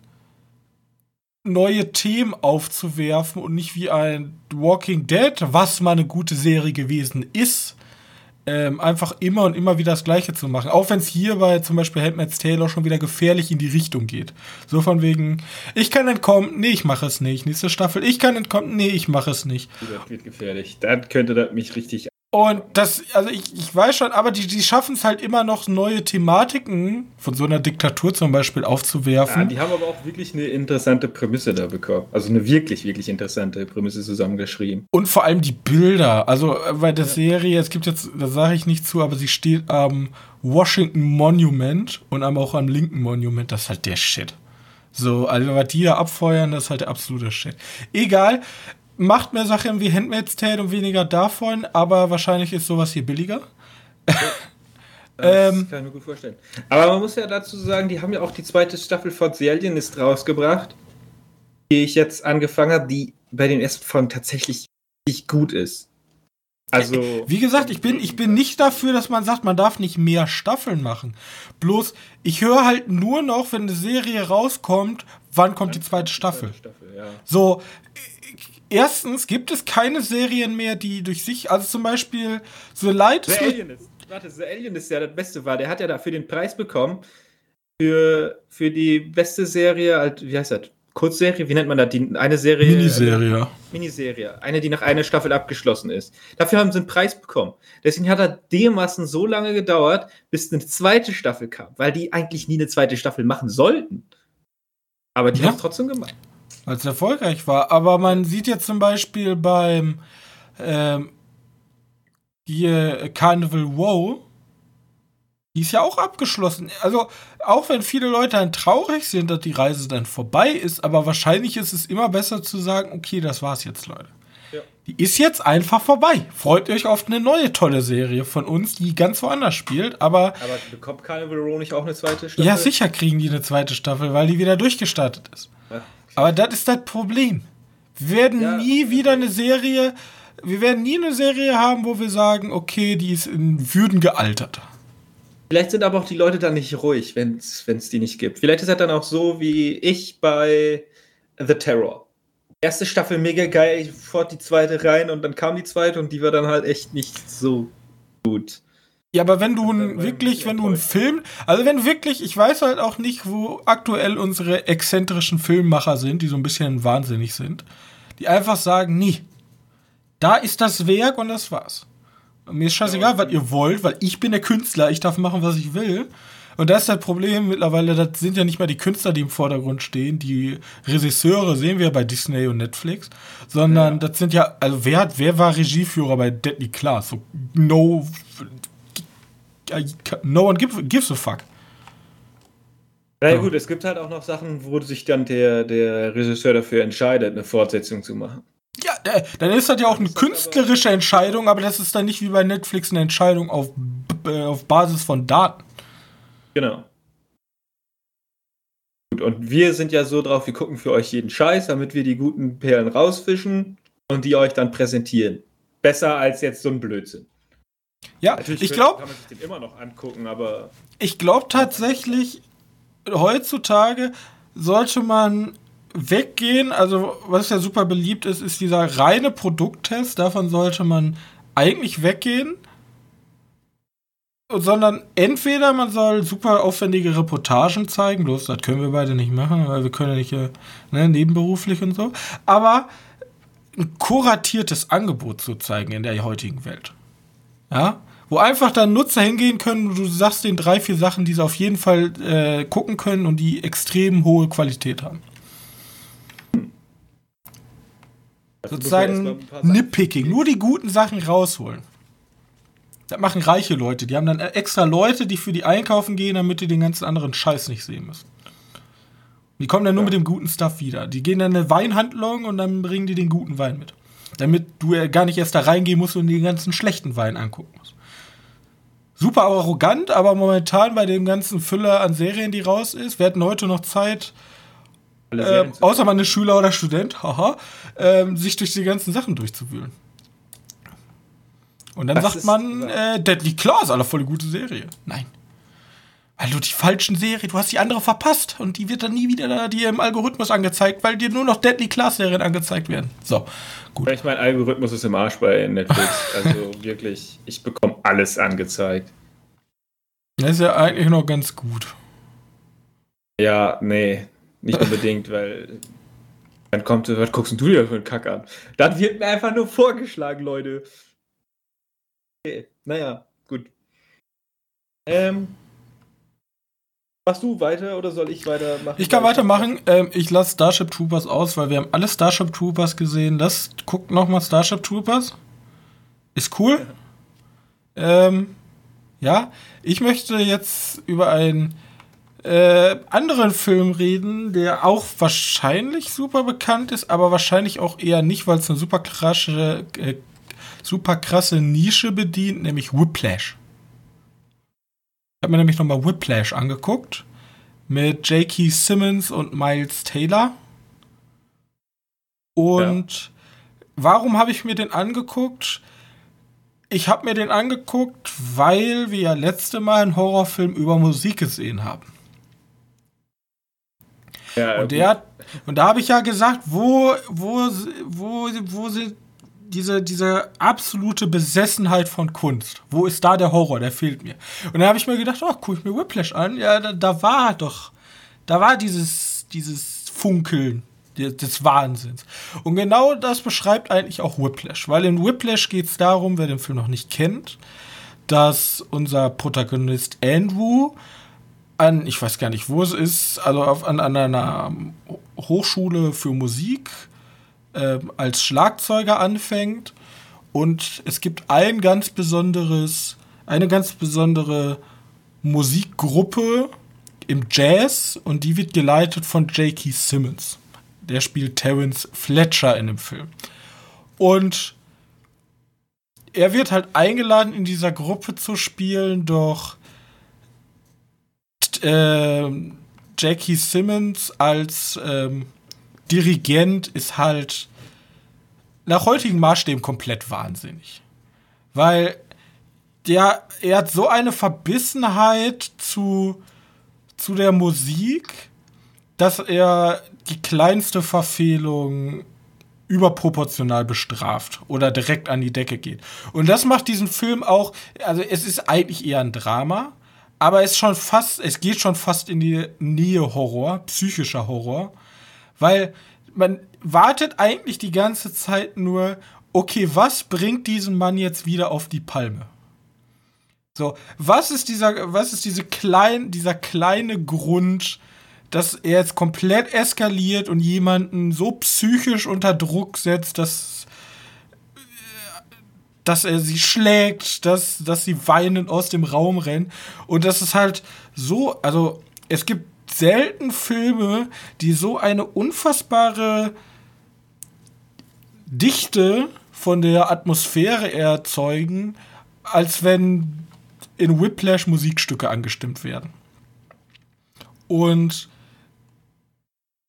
neue Themen aufzuwerfen und nicht wie ein Walking Dead, was mal eine gute Serie gewesen ist, ähm, einfach immer und immer wieder das Gleiche zu machen. Auch wenn es hier bei zum Beispiel Handmaid's Taylor schon wieder gefährlich in die Richtung geht. So von wegen, ich kann entkommen, nee, ich mache es nicht. Nächste Staffel, ich kann entkommen, nee, ich mache es nicht. Das wird gefährlich. Dann könnte das mich richtig und das, also ich, ich weiß schon, aber die, die schaffen es halt immer noch, neue Thematiken von so einer Diktatur zum Beispiel aufzuwerfen. Ja, die haben aber auch wirklich eine interessante Prämisse da bekommen. Also eine wirklich, wirklich interessante Prämisse zusammengeschrieben. Und vor allem die Bilder. Also bei der ja. Serie, es gibt jetzt, da sage ich nicht zu, aber sie steht am Washington Monument und auch am Linken Monument. Das ist halt der Shit. So, also was die da abfeuern, das ist halt der absolute Shit. Egal, macht mehr Sachen wie Handmaid's Tale und weniger davon, aber wahrscheinlich ist sowas hier billiger. Ja, das ähm, kann ich mir gut vorstellen. Aber man muss ja dazu sagen, die haben ja auch die zweite Staffel von The Alienist rausgebracht, die ich jetzt angefangen habe, die bei den ersten Folgen tatsächlich nicht gut ist. Also. Wie gesagt, ich bin, ich bin nicht dafür, dass man sagt, man darf nicht mehr Staffeln machen. Bloß, ich höre halt nur noch, wenn eine Serie rauskommt, wann kommt die zweite Staffel. Ja. So, erstens gibt es keine Serien mehr, die durch sich, also zum Beispiel The Light. The Alienist. Warte, The Alienist ja das Beste war. Der hat ja dafür den Preis bekommen für, für die beste Serie, halt, wie heißt das? Kurzserie, wie nennt man das? Die, eine Serie. Miniserie. Äh, Miniserie. Eine, die nach einer Staffel abgeschlossen ist. Dafür haben sie einen Preis bekommen. Deswegen hat er dermaßen so lange gedauert, bis eine zweite Staffel kam, weil die eigentlich nie eine zweite Staffel machen sollten. Aber die ja. haben es trotzdem gemacht weil es erfolgreich war. Aber man sieht jetzt zum Beispiel beim ähm, hier Carnival Wow, die ist ja auch abgeschlossen. Also, auch wenn viele Leute dann traurig sind, dass die Reise dann vorbei ist, aber wahrscheinlich ist es immer besser zu sagen, okay, das war's jetzt, Leute. Ja. Die ist jetzt einfach vorbei. Freut euch auf eine neue tolle Serie von uns, die ganz woanders spielt, aber. Aber bekommt Carnival Row nicht auch eine zweite Staffel? Ja, sicher kriegen die eine zweite Staffel, weil die wieder durchgestartet ist. Aber das ist das Problem. Wir werden ja, nie wieder eine Serie, wir werden nie eine Serie haben, wo wir sagen, okay, die ist in Würden gealtert. Vielleicht sind aber auch die Leute dann nicht ruhig, wenn es die nicht gibt. Vielleicht ist das dann auch so wie ich bei The Terror. Erste Staffel mega geil, ich fort die zweite rein und dann kam die zweite und die war dann halt echt nicht so gut. Ja, aber wenn du ein, wirklich, wenn du einen Film, also wenn wirklich, ich weiß halt auch nicht, wo aktuell unsere exzentrischen Filmmacher sind, die so ein bisschen wahnsinnig sind, die einfach sagen, nie, da ist das Werk und das war's. Mir ist scheißegal, was ihr wollt, weil ich bin der Künstler, ich darf machen, was ich will. Und das ist das Problem mittlerweile, das sind ja nicht mehr die Künstler, die im Vordergrund stehen, die Regisseure sehen wir bei Disney und Netflix, sondern ja. das sind ja, also wer hat, wer war Regieführer bei Deadly Class? So, no, no one gives, gives a fuck. Na ja, gut, es gibt halt auch noch Sachen, wo sich dann der, der Regisseur dafür entscheidet, eine Fortsetzung zu machen. Ja, äh, dann ist das ja auch eine künstlerische Entscheidung, aber das ist dann nicht wie bei Netflix eine Entscheidung auf, äh, auf Basis von Daten. Genau. Gut, und wir sind ja so drauf, wir gucken für euch jeden Scheiß, damit wir die guten Perlen rausfischen und die euch dann präsentieren. Besser als jetzt so ein Blödsinn. Ja, Natürlich ich glaube. Kann man sich den immer noch angucken, aber. Ich glaube tatsächlich, heutzutage sollte man weggehen. Also, was ja super beliebt ist, ist dieser reine Produkttest. Davon sollte man eigentlich weggehen. Sondern entweder man soll super aufwendige Reportagen zeigen, bloß das können wir beide nicht machen, weil wir können ja nicht äh, ne, nebenberuflich und so. Aber ein kuratiertes Angebot zu zeigen in der heutigen Welt. Ja, wo einfach dann Nutzer hingehen können und du sagst den drei, vier Sachen, die sie auf jeden Fall äh, gucken können und die extrem hohe Qualität haben. Also Sozusagen Nitpicking, nur die guten Sachen rausholen. Das machen reiche Leute. Die haben dann extra Leute, die für die einkaufen gehen, damit die den ganzen anderen Scheiß nicht sehen müssen. Die kommen dann nur ja. mit dem guten Stuff wieder. Die gehen dann in eine Weinhandlung und dann bringen die den guten Wein mit. Damit du gar nicht erst da reingehen musst und den ganzen schlechten Wein angucken musst. Super arrogant, aber momentan bei dem ganzen Füller an Serien, die raus ist, wir hatten heute noch Zeit, äh, außer man ist Schüler oder Student, haha, äh, sich durch die ganzen Sachen durchzuwühlen. Und dann das sagt man, äh, Deadly Claw ist eine voll gute Serie. Nein. Weil du die falschen Serien, du hast die andere verpasst und die wird dann nie wieder da dir im Algorithmus angezeigt, weil dir nur noch Deadly Class Serien angezeigt werden. So, gut. Ich mein Algorithmus ist im Arsch bei Netflix. also wirklich, ich bekomme alles angezeigt. Das ist ja eigentlich noch ganz gut. Ja, nee. Nicht unbedingt, weil dann kommt, was guckst du dir für einen Kack an? Dann wird mir einfach nur vorgeschlagen, Leute. Okay, naja, gut. Ähm, machst du weiter oder soll ich weitermachen? Ich kann weitermachen. Ähm, ich lasse Starship Troopers aus, weil wir haben alle Starship Troopers gesehen. Das guckt nochmal Starship Troopers. Ist cool. Ähm, ja, ich möchte jetzt über ein äh, anderen Film reden, der auch wahrscheinlich super bekannt ist, aber wahrscheinlich auch eher nicht, weil es eine super krasse, äh, super krasse Nische bedient, nämlich Whiplash. Ich habe mir nämlich nochmal Whiplash angeguckt mit J.K. Simmons und Miles Taylor. Und ja. warum habe ich mir den angeguckt? Ich habe mir den angeguckt, weil wir ja letzte Mal einen Horrorfilm über Musik gesehen haben. Ja, und der und da habe ich ja gesagt, wo, wo, wo, wo sind diese, diese absolute Besessenheit von Kunst? Wo ist da der Horror? Der fehlt mir. Und dann habe ich mir gedacht, oh, gucke ich mir Whiplash an. Ja, da, da, war doch, da war dieses, dieses Funkeln des Wahnsinns. Und genau das beschreibt eigentlich auch Whiplash. Weil in Whiplash geht es darum, wer den Film noch nicht kennt, dass unser Protagonist Andrew an, ich weiß gar nicht, wo es ist, also auf, an, an einer Hochschule für Musik äh, als Schlagzeuger anfängt. Und es gibt ein ganz besonderes, eine ganz besondere Musikgruppe im Jazz und die wird geleitet von J.K. Simmons. Der spielt Terence Fletcher in dem Film. Und er wird halt eingeladen, in dieser Gruppe zu spielen, doch äh, Jackie Simmons als ähm, Dirigent ist halt nach heutigen Maßstäben komplett wahnsinnig. Weil der, er hat so eine Verbissenheit zu, zu der Musik, dass er die kleinste Verfehlung überproportional bestraft oder direkt an die Decke geht. Und das macht diesen Film auch, also es ist eigentlich eher ein Drama, aber es schon fast, es geht schon fast in die Nähe Horror, psychischer Horror, weil man wartet eigentlich die ganze Zeit nur, okay, was bringt diesen Mann jetzt wieder auf die Palme? So, was ist dieser, was ist diese klein, dieser kleine Grund, dass er jetzt komplett eskaliert und jemanden so psychisch unter Druck setzt, dass, dass er sie schlägt, dass, dass sie weinend aus dem Raum rennen. Und das ist halt so, also es gibt selten Filme, die so eine unfassbare Dichte von der Atmosphäre erzeugen, als wenn in Whiplash Musikstücke angestimmt werden. Und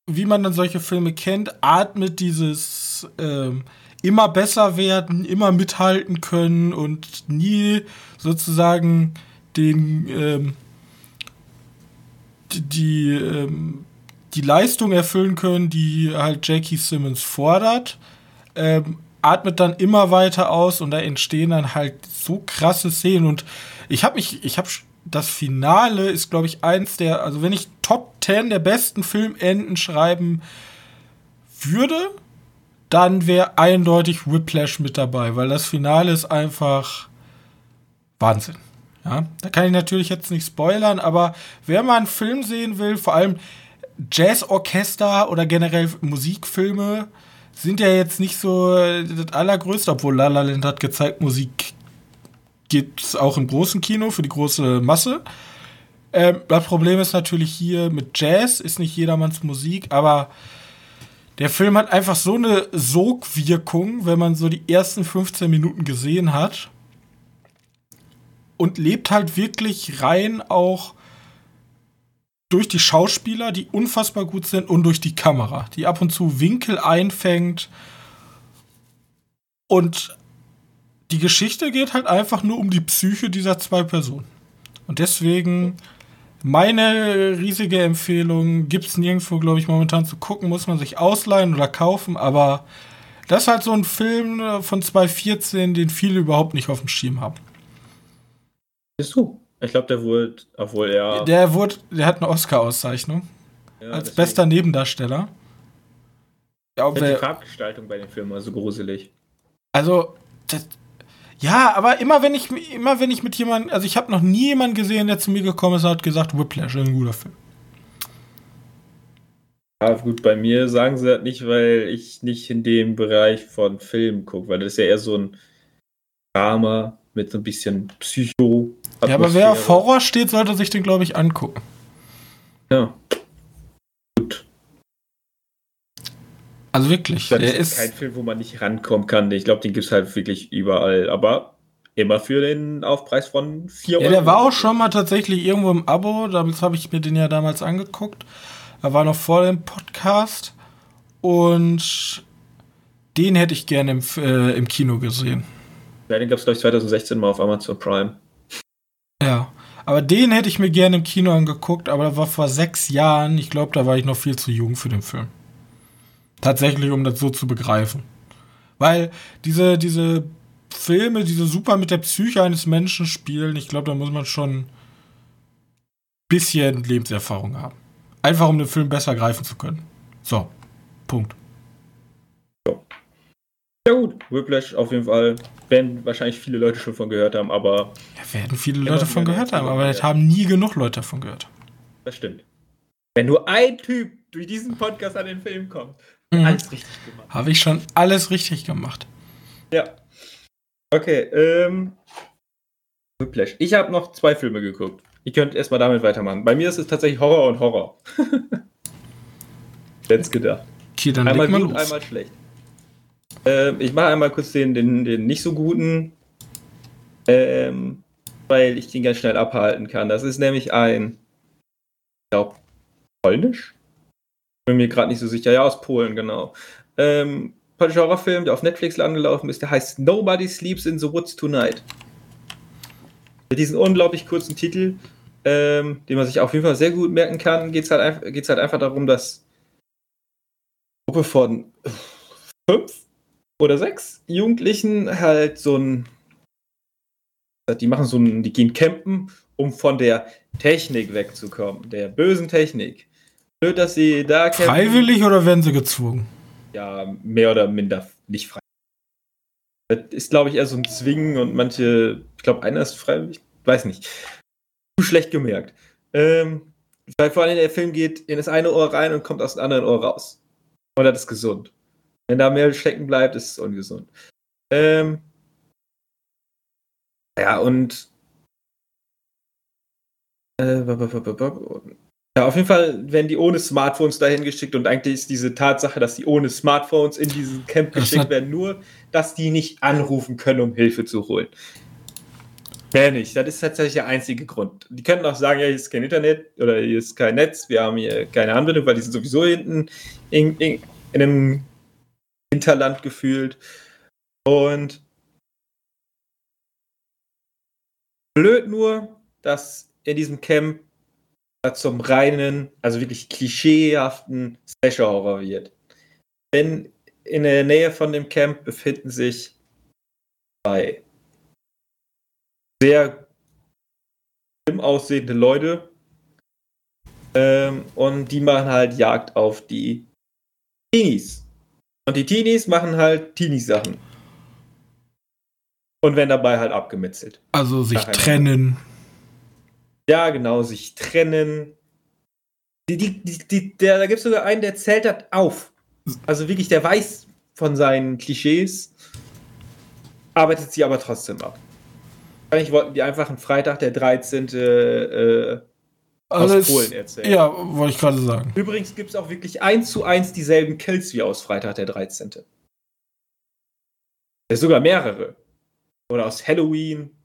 wie man dann solche Filme kennt, atmet dieses ähm, immer besser werden, immer mithalten können und nie sozusagen den ähm, die, ähm, die Leistung erfüllen können, die halt Jackie Simmons fordert. Ähm, atmet dann immer weiter aus und da entstehen dann halt so krasse Szenen und ich habe mich, ich habe das Finale ist, glaube ich, eins der, also wenn ich Top 10 der besten Filmenden schreiben würde, dann wäre eindeutig Whiplash mit dabei, weil das Finale ist einfach Wahnsinn. Ja, da kann ich natürlich jetzt nicht spoilern, aber wer mal einen Film sehen will, vor allem Jazzorchester oder generell Musikfilme, sind ja jetzt nicht so das allergrößte, obwohl La La Land hat gezeigt, Musik gibt es auch im großen Kino für die große Masse. Ähm, das Problem ist natürlich hier mit Jazz, ist nicht jedermanns Musik, aber der Film hat einfach so eine Sogwirkung, wenn man so die ersten 15 Minuten gesehen hat. Und lebt halt wirklich rein auch durch die Schauspieler, die unfassbar gut sind, und durch die Kamera, die ab und zu Winkel einfängt. Und die Geschichte geht halt einfach nur um die Psyche dieser zwei Personen. Und deswegen meine riesige Empfehlung gibt es nirgendwo, glaube ich, momentan zu gucken, muss man sich ausleihen oder kaufen, aber das ist halt so ein Film von 2014, den viele überhaupt nicht auf dem Schirm haben. Bist du? Ich glaube, der wurde, obwohl er. Der wurde, der hat eine Oscar-Auszeichnung. Ja, als deswegen. bester Nebendarsteller. Ja, die Farbgestaltung bei den Filmen war so gruselig. Also, das, ja, aber immer wenn ich immer wenn ich mit jemandem, also ich habe noch nie jemanden gesehen, der zu mir gekommen ist und hat gesagt, Whiplash ist ein guter Film. Ja, gut, bei mir sagen sie das nicht, weil ich nicht in dem Bereich von Filmen gucke, weil das ist ja eher so ein Drama mit so ein bisschen Psycho. Ja, aber wer auf Horror steht, sollte sich den, glaube ich, angucken. Ja. Gut. Also wirklich. Das ist, ist kein Film, wo man nicht rankommen kann. Ich glaube, den gibt es halt wirklich überall. Aber immer für den Aufpreis von 4 Euro. Ja, der war auch schon mal tatsächlich irgendwo im Abo. Damals habe ich mir den ja damals angeguckt. Er war noch vor dem Podcast. Und den hätte ich gerne im, äh, im Kino gesehen. Ja, den gab es, glaube ich, 2016 mal auf Amazon Prime. Ja. Aber den hätte ich mir gerne im Kino angeguckt, aber das war vor sechs Jahren. Ich glaube, da war ich noch viel zu jung für den Film. Tatsächlich, um das so zu begreifen. Weil diese, diese Filme, diese super mit der Psyche eines Menschen spielen, ich glaube, da muss man schon ein bisschen Lebenserfahrung haben. Einfach um den Film besser greifen zu können. So, Punkt. Ja gut, Whiplash auf jeden Fall. Werden wahrscheinlich viele Leute schon von gehört haben, aber... Ja, werden viele Leute davon gehört haben, aber es haben nie genug Leute davon gehört. Das stimmt. Wenn nur ein Typ durch diesen Podcast an den Film kommt, Mhm. Alles richtig gemacht. Habe ich schon alles richtig gemacht. Ja. Okay, ähm. Whiplash. Ich habe noch zwei Filme geguckt. Ihr könnt erstmal damit weitermachen. Bei mir ist es tatsächlich Horror und Horror. Hätte gedacht. Okay, dann einmal gut, los. einmal schlecht. Ähm, ich mache einmal kurz den, den, den nicht so guten, ähm, weil ich den ganz schnell abhalten kann. Das ist nämlich ein, ich glaube, polnisch? Bin mir gerade nicht so sicher. Ja, aus Polen, genau. Ähm, polnischer Horrorfilm, der auf Netflix angelaufen ist, der heißt Nobody Sleeps in the Woods Tonight. Mit diesem unglaublich kurzen Titel, ähm, den man sich auf jeden Fall sehr gut merken kann, geht es halt, halt einfach darum, dass eine Gruppe von fünf oder sechs Jugendlichen halt so ein, die machen so ein, die gehen campen, um von der Technik wegzukommen, der bösen Technik. Blöd, dass sie da campen. Freiwillig oder werden sie gezwungen? Ja, mehr oder minder nicht frei. Das ist, glaube ich, eher so ein Zwingen und manche, ich glaube, einer ist freiwillig, weiß nicht. Zu schlecht gemerkt. Ähm, weil vor allem der Film geht in das eine Ohr rein und kommt aus dem anderen Ohr raus. Und das ist gesund. Wenn da mehr stecken bleibt, ist es ungesund. Ähm, ja, und äh, ja, auf jeden Fall werden die ohne Smartphones dahin geschickt und eigentlich ist diese Tatsache, dass die ohne Smartphones in diesen Camp geschickt werden, nur, dass die nicht anrufen können, um Hilfe zu holen. Mehr nicht. Das ist tatsächlich der einzige Grund. Die könnten auch sagen, ja, hier ist kein Internet oder hier ist kein Netz, wir haben hier keine Anbindung, weil die sind sowieso hinten in, in, in einem Hinterland gefühlt. Und blöd nur, dass in diesem Camp zum reinen, also wirklich klischeehaften Slasher-Horror wird. Denn in der Nähe von dem Camp befinden sich zwei sehr schlimm aussehende Leute. Ähm, und die machen halt Jagd auf die Teenies. Und die Teenies machen halt Teenie-Sachen. Und werden dabei halt abgemetzelt. Also sich trennen. Ja, genau, sich trennen. Die, die, die, der, da gibt es sogar einen, der zählt das auf. Also wirklich, der weiß von seinen Klischees, arbeitet sie aber trotzdem ab. Eigentlich wollten die einfach einen Freitag, der 13. Äh, aus Alles, Polen erzählen. Ja, wollte ich gerade sagen. Übrigens gibt es auch wirklich eins zu eins dieselben Kills wie aus Freitag, der 13. Ja, sogar mehrere. Oder aus Halloween,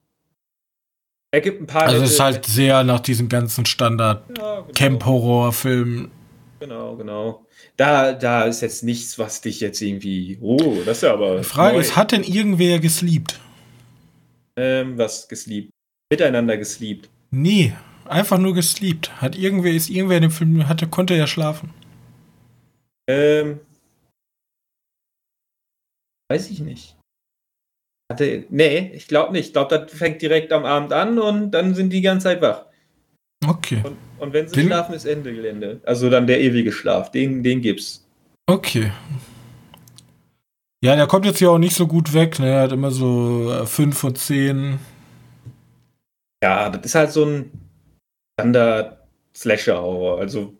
er gibt ein paar. Also es ist halt sehr nach diesem ganzen Standard ja, genau. Camp-Horror-Film. Genau, genau. Da, da ist jetzt nichts, was dich jetzt irgendwie. Oh, das ist ja aber. Die Frage neu. ist, hat denn irgendwer gesleept? Ähm, was gesleept? Miteinander gesleept. Nee, einfach nur gesleept. Hat irgendwer, ist irgendwer in dem Film, hatte, konnte ja schlafen. Ähm. Weiß ich nicht. Hatte, nee, ich glaube nicht. Ich glaube, das fängt direkt am Abend an und dann sind die die ganze Zeit wach. Okay. Und, und wenn sie den, schlafen, ist Ende Gelände. Also dann der ewige Schlaf. Den, den gibt's. Okay. Ja, der kommt jetzt hier auch nicht so gut weg. Ne? Er hat immer so 5 von 10. Ja, das ist halt so ein Standard-Slasher-Horror. Also,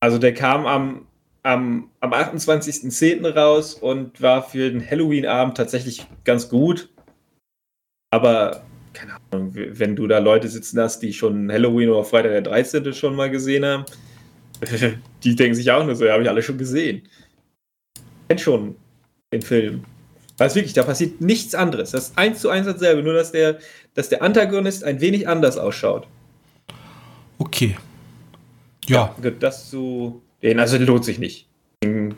also der kam am am, am 28.10. raus und war für den Halloween-Abend tatsächlich ganz gut. Aber, keine Ahnung, wenn du da Leute sitzen hast, die schon Halloween oder Freitag der 13. schon mal gesehen haben, die denken sich auch nur so, ja, habe ich alle schon gesehen. Kennt schon den Film. Weil es wirklich, da passiert nichts anderes. Das ist eins zu eins dasselbe, nur dass der, dass der Antagonist ein wenig anders ausschaut. Okay. Ja. ja das so den, also lohnt sich nicht. Den,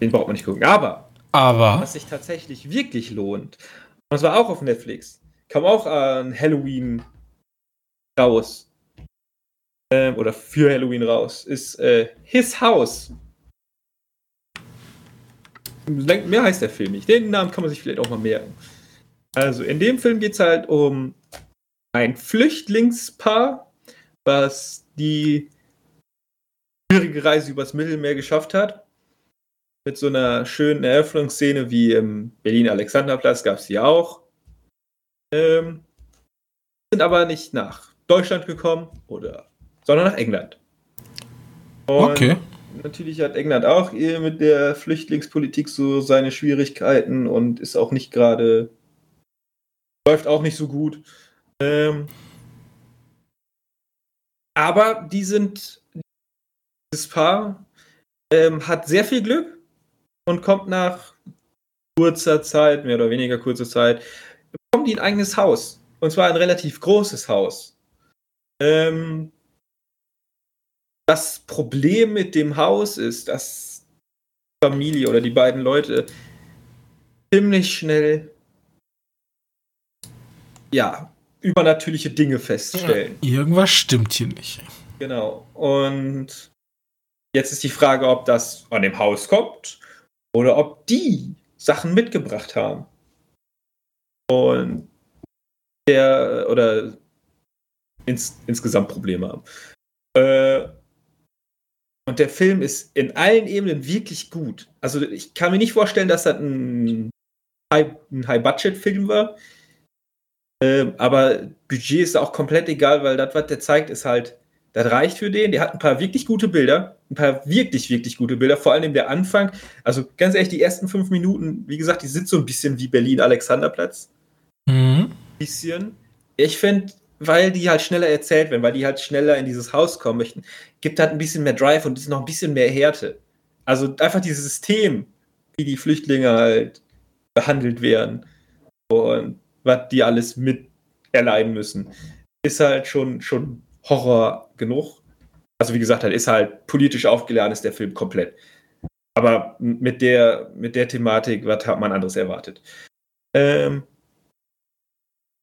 den braucht man nicht gucken. Aber, aber, was sich tatsächlich wirklich lohnt, und das war auch auf Netflix, kam auch an Halloween raus. Ähm, oder für Halloween raus, ist äh, His House. Mehr heißt der Film nicht. Den Namen kann man sich vielleicht auch mal merken. Also, in dem Film geht es halt um ein Flüchtlingspaar, was die schwierige Reise übers Mittelmeer geschafft hat. Mit so einer schönen Eröffnungsszene wie im Berlin-Alexanderplatz gab es die auch. Ähm, sind aber nicht nach Deutschland gekommen oder sondern nach England. Und okay. Natürlich hat England auch mit der Flüchtlingspolitik so seine Schwierigkeiten und ist auch nicht gerade läuft auch nicht so gut. Ähm, aber die sind dieses Paar ähm, hat sehr viel Glück und kommt nach kurzer Zeit, mehr oder weniger kurzer Zeit, bekommen die ein eigenes Haus. Und zwar ein relativ großes Haus. Ähm, das Problem mit dem Haus ist, dass die Familie oder die beiden Leute ziemlich schnell ja, übernatürliche Dinge feststellen. Ja, irgendwas stimmt hier nicht. Genau. Und jetzt ist die Frage, ob das an dem Haus kommt oder ob die Sachen mitgebracht haben. Und der oder ins, insgesamt Probleme haben. Äh, und der Film ist in allen Ebenen wirklich gut. Also ich kann mir nicht vorstellen, dass das ein High-Budget-Film war. Ähm, aber Budget ist auch komplett egal, weil das, was der zeigt, ist halt, das reicht für den. Der hat ein paar wirklich gute Bilder, ein paar wirklich, wirklich gute Bilder, vor allem der Anfang. Also ganz ehrlich, die ersten fünf Minuten, wie gesagt, die sind so ein bisschen wie Berlin-Alexanderplatz. Mhm. Bisschen. Ich finde, weil die halt schneller erzählt werden, weil die halt schneller in dieses Haus kommen möchten, gibt halt ein bisschen mehr Drive und ist noch ein bisschen mehr Härte. Also einfach dieses System, wie die Flüchtlinge halt behandelt werden und was die alles mit erleiden müssen, ist halt schon, schon Horror genug. Also wie gesagt, halt ist halt politisch aufgeladen, ist der Film komplett. Aber mit der, mit der Thematik, was hat man anderes erwartet? Ähm,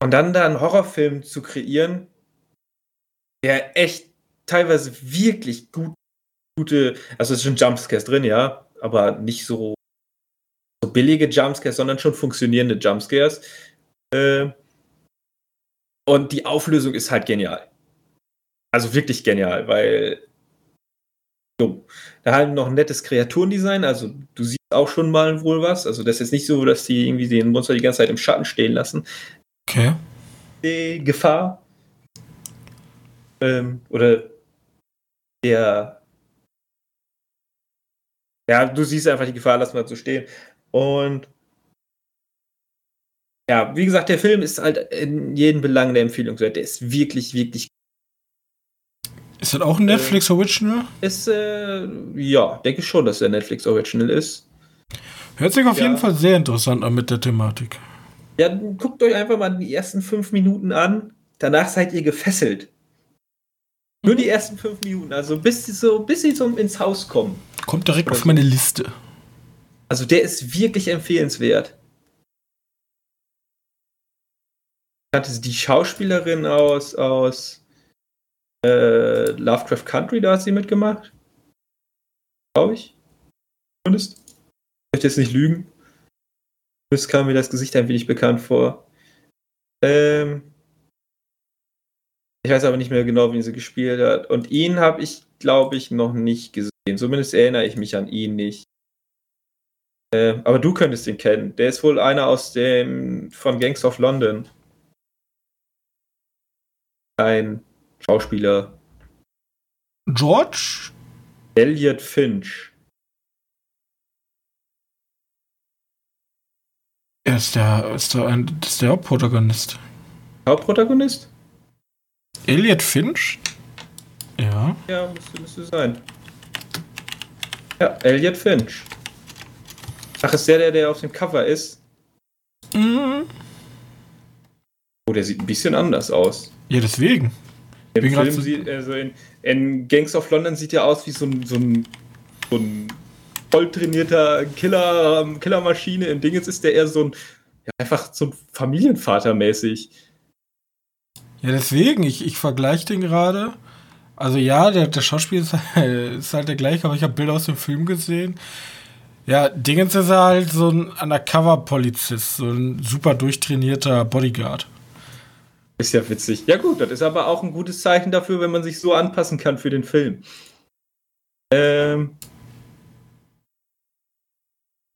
und dann da einen Horrorfilm zu kreieren, der echt teilweise wirklich gut, gute, also es sind Jumpscares drin, ja, aber nicht so, so billige Jumpscares, sondern schon funktionierende Jumpscares. Äh, und die Auflösung ist halt genial. Also wirklich genial, weil so, da halt noch ein nettes Kreaturendesign, also du siehst auch schon mal wohl was. Also das ist jetzt nicht so, dass die irgendwie den Monster die ganze Zeit im Schatten stehen lassen. Okay. Die Gefahr ähm, oder der ja, du siehst einfach die Gefahr, lass mal so stehen. Und ja, wie gesagt, der Film ist halt in jedem Belang der Empfehlung wert. Der ist wirklich, wirklich. Ist das auch ein Netflix Original? Ist, äh, ja, denke ich schon, dass der Netflix Original ist. Hört sich auf ja. jeden Fall sehr interessant an mit der Thematik. Ja, guckt euch einfach mal die ersten fünf Minuten an. Danach seid ihr gefesselt. Nur die ersten fünf Minuten, also bis sie so, bis sie zum, ins Haus kommen. Kommt direkt auf meine Liste. Also der ist wirklich empfehlenswert. Hatte die Schauspielerin aus, aus äh, Lovecraft Country, da hat sie mitgemacht. Glaube ich. Zumindest. Ich möchte jetzt nicht lügen. Es kam mir das Gesicht ein wenig bekannt vor. Ähm, ich weiß aber nicht mehr genau, wie sie gespielt hat. Und ihn habe ich, glaube ich, noch nicht gesehen. Zumindest erinnere ich mich an ihn nicht. Ähm, aber du könntest ihn kennen. Der ist wohl einer aus dem von Gangs of London ein Schauspieler. George? Elliot Finch. Er ist der, ist der, ein, ist der Hauptprotagonist. Hauptprotagonist? Elliot Finch? Ja. Ja, müsste, müsste sein. Ja, Elliot Finch. Ach, ist der, der, der auf dem Cover ist? Mhm. Oh, der sieht ein bisschen anders aus. Ja, deswegen. Im Film so sieht, also in, in, Gangs of London sieht er aus wie so ein, so ein, so ein voll trainierter Killer, Killermaschine. In Dingens ist der eher so ein, ja, einfach so ein Familienvater mäßig. Ja, deswegen, ich, ich vergleiche den gerade. Also ja, der, der Schauspieler ist, ist halt der gleiche, aber ich habe Bilder aus dem Film gesehen. Ja, Dingens ist halt so ein Undercover-Polizist, so ein super durchtrainierter Bodyguard. Ist ja witzig. Ja, gut, das ist aber auch ein gutes Zeichen dafür, wenn man sich so anpassen kann für den Film. Ähm.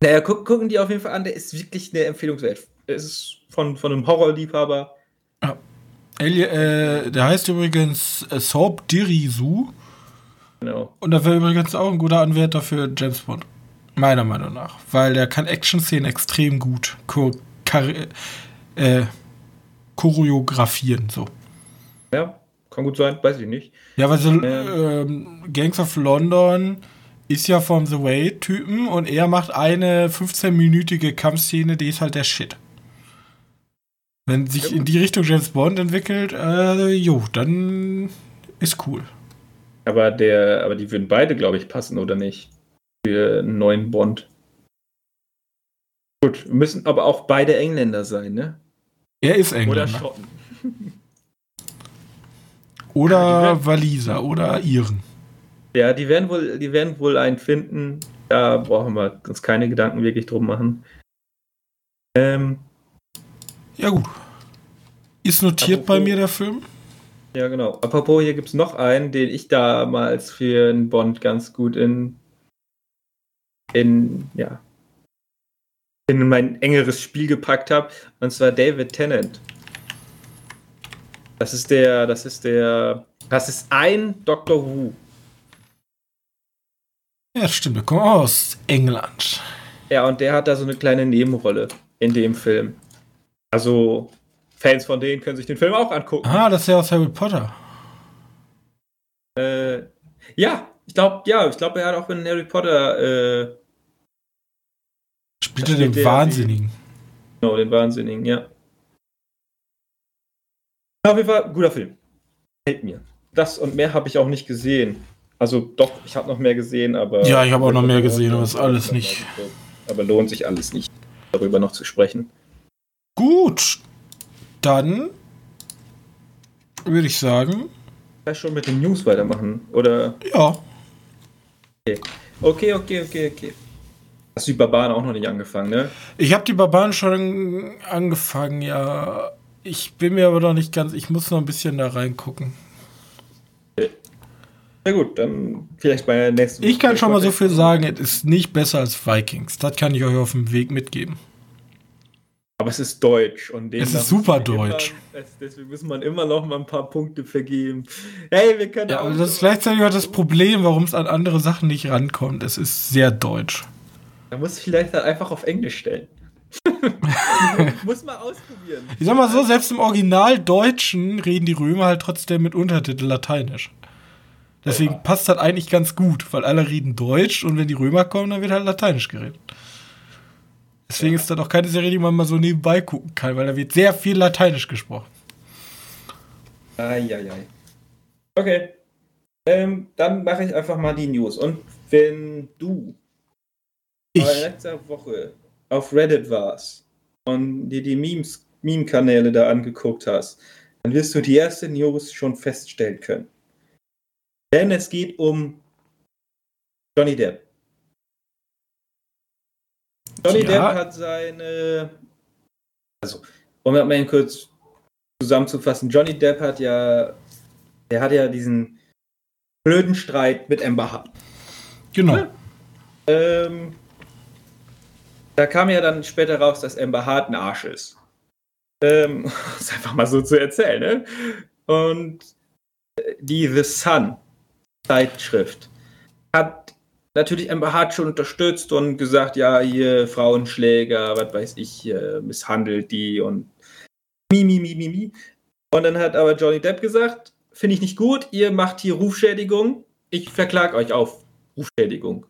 Naja, gu gucken die auf jeden Fall an, der ist wirklich eine Empfehlung wert. Es ist von, von einem Horrorliebhaber. Ja. Äh, der heißt übrigens äh, Soap Dirisu. Genau. Und da wäre übrigens auch ein guter Anwärter für James Bond. Meiner Meinung nach. Weil der kann Action-Szenen extrem gut. äh, choreografieren. So. Ja, kann gut sein, weiß ich nicht. Ja, weil so ähm, ähm, Gangs of London ist ja vom The Way-Typen und er macht eine 15-minütige Kampfszene, die ist halt der Shit. Wenn sich in die Richtung James Bond entwickelt, äh, jo, dann ist cool. Aber der, aber die würden beide, glaube ich, passen, oder nicht? Für einen neuen Bond. Gut, müssen aber auch beide Engländer sein, ne? Er ist Engländer. Oder Schotten. Oder Ja, Waliser oder Iren. Ja, die werden wohl, die werden wohl einen finden. Da brauchen wir uns keine Gedanken wirklich drum machen. Ähm, Ja, gut. Ist notiert bei Apropos- mir der Film? ja, genau. Apropos, hier gibt es noch einen, den ich damals für einen Bond ganz gut in, in, ja, in mein engeres Spiel gepackt habe. Und zwar David Tennant. Das ist der, das ist der, das ist ein Doctor Who. Ja, stimmt. Der kommt aus England. Ja, und der hat da so eine kleine Nebenrolle in dem Film. Also, Fans von denen können sich den Film auch angucken. Ah, das ist ja aus Harry Potter. Äh, ja, ich glaube, ja, ich glaube, er hat auch in Harry Potter, äh, Spielt Das er den Wahnsinnigen. genau, den Wahnsinnigen, ja. Auf jeden Fall, guter Film. Hält mir. Das und mehr habe ich auch nicht gesehen. Also doch, ich habe noch mehr gesehen, aber. Ja, ich habe auch noch mehr gesehen, aber ist alles nicht. Aber lohnt sich alles nicht, darüber noch zu sprechen. Gut. Dann würde ich sagen, Vielleicht schon mit den News weitermachen. Oder. ja. Okay, okay, okay, okay. Hast du die Barbaren auch noch nicht angefangen, ne? Ich habe die Barbaren schon angefangen, ja. Ich bin mir aber noch nicht ganz, ich muss noch ein bisschen da reingucken. Na gut, dann vielleicht bei der nächsten Ich kann schon mal so viel sagen, es ist nicht besser als Vikings. Das kann ich euch auf dem Weg mitgeben. Aber es ist deutsch und Es ist super deutsch. Immer, es- deswegen muss man immer noch mal ein paar Punkte vergeben. Hey, wir können Ja, auch aber das ist gleichzeitig auch das Problem, warum es an andere Sachen nicht rankommt. Es ist sehr deutsch. Da muss ich vielleicht dann einfach auf Englisch stellen. muss mal ausprobieren. Ich sag mal so, selbst im Original Deutschen reden die Römer halt trotzdem mit Untertitel Lateinisch. Deswegen passt das eigentlich ganz gut, weil alle reden Deutsch und wenn die Römer kommen, dann wird halt Lateinisch geredet. Deswegen ist das auch keine Serie, die man mal so nebenbei gucken kann, weil da wird sehr viel Lateinisch gesprochen. Eieiei. Okay. Ähm, dann mache ich einfach mal die News. Und wenn du Aber letzter Woche auf Reddit warst und dir die Memes, Meme-Kanäle da angeguckt hast, dann wirst du die erste News schon feststellen können. Denn es geht um Johnny Depp. Johnny Ja. Depp hat seine. Also, um das mal kurz zusammenzufassen, Johnny Depp hat ja. Der hat ja diesen blöden Streit mit Amber Hart. Genau. Ähm, da kam ja dann später raus, dass Amber Hart ein Arsch ist. Ähm, ist einfach mal so zu erzählen, ne? Und äh, die The Sun Zeitschrift hat natürlich Amber Hart schon unterstützt und gesagt, ja, hier Frauenschläger, was weiß ich, misshandelt die und mi, mi, mi, mi, mi. Und dann hat aber Johnny Depp gesagt, finde ich nicht gut, ihr macht hier Rufschädigung, ich verklag euch auf Rufschädigung.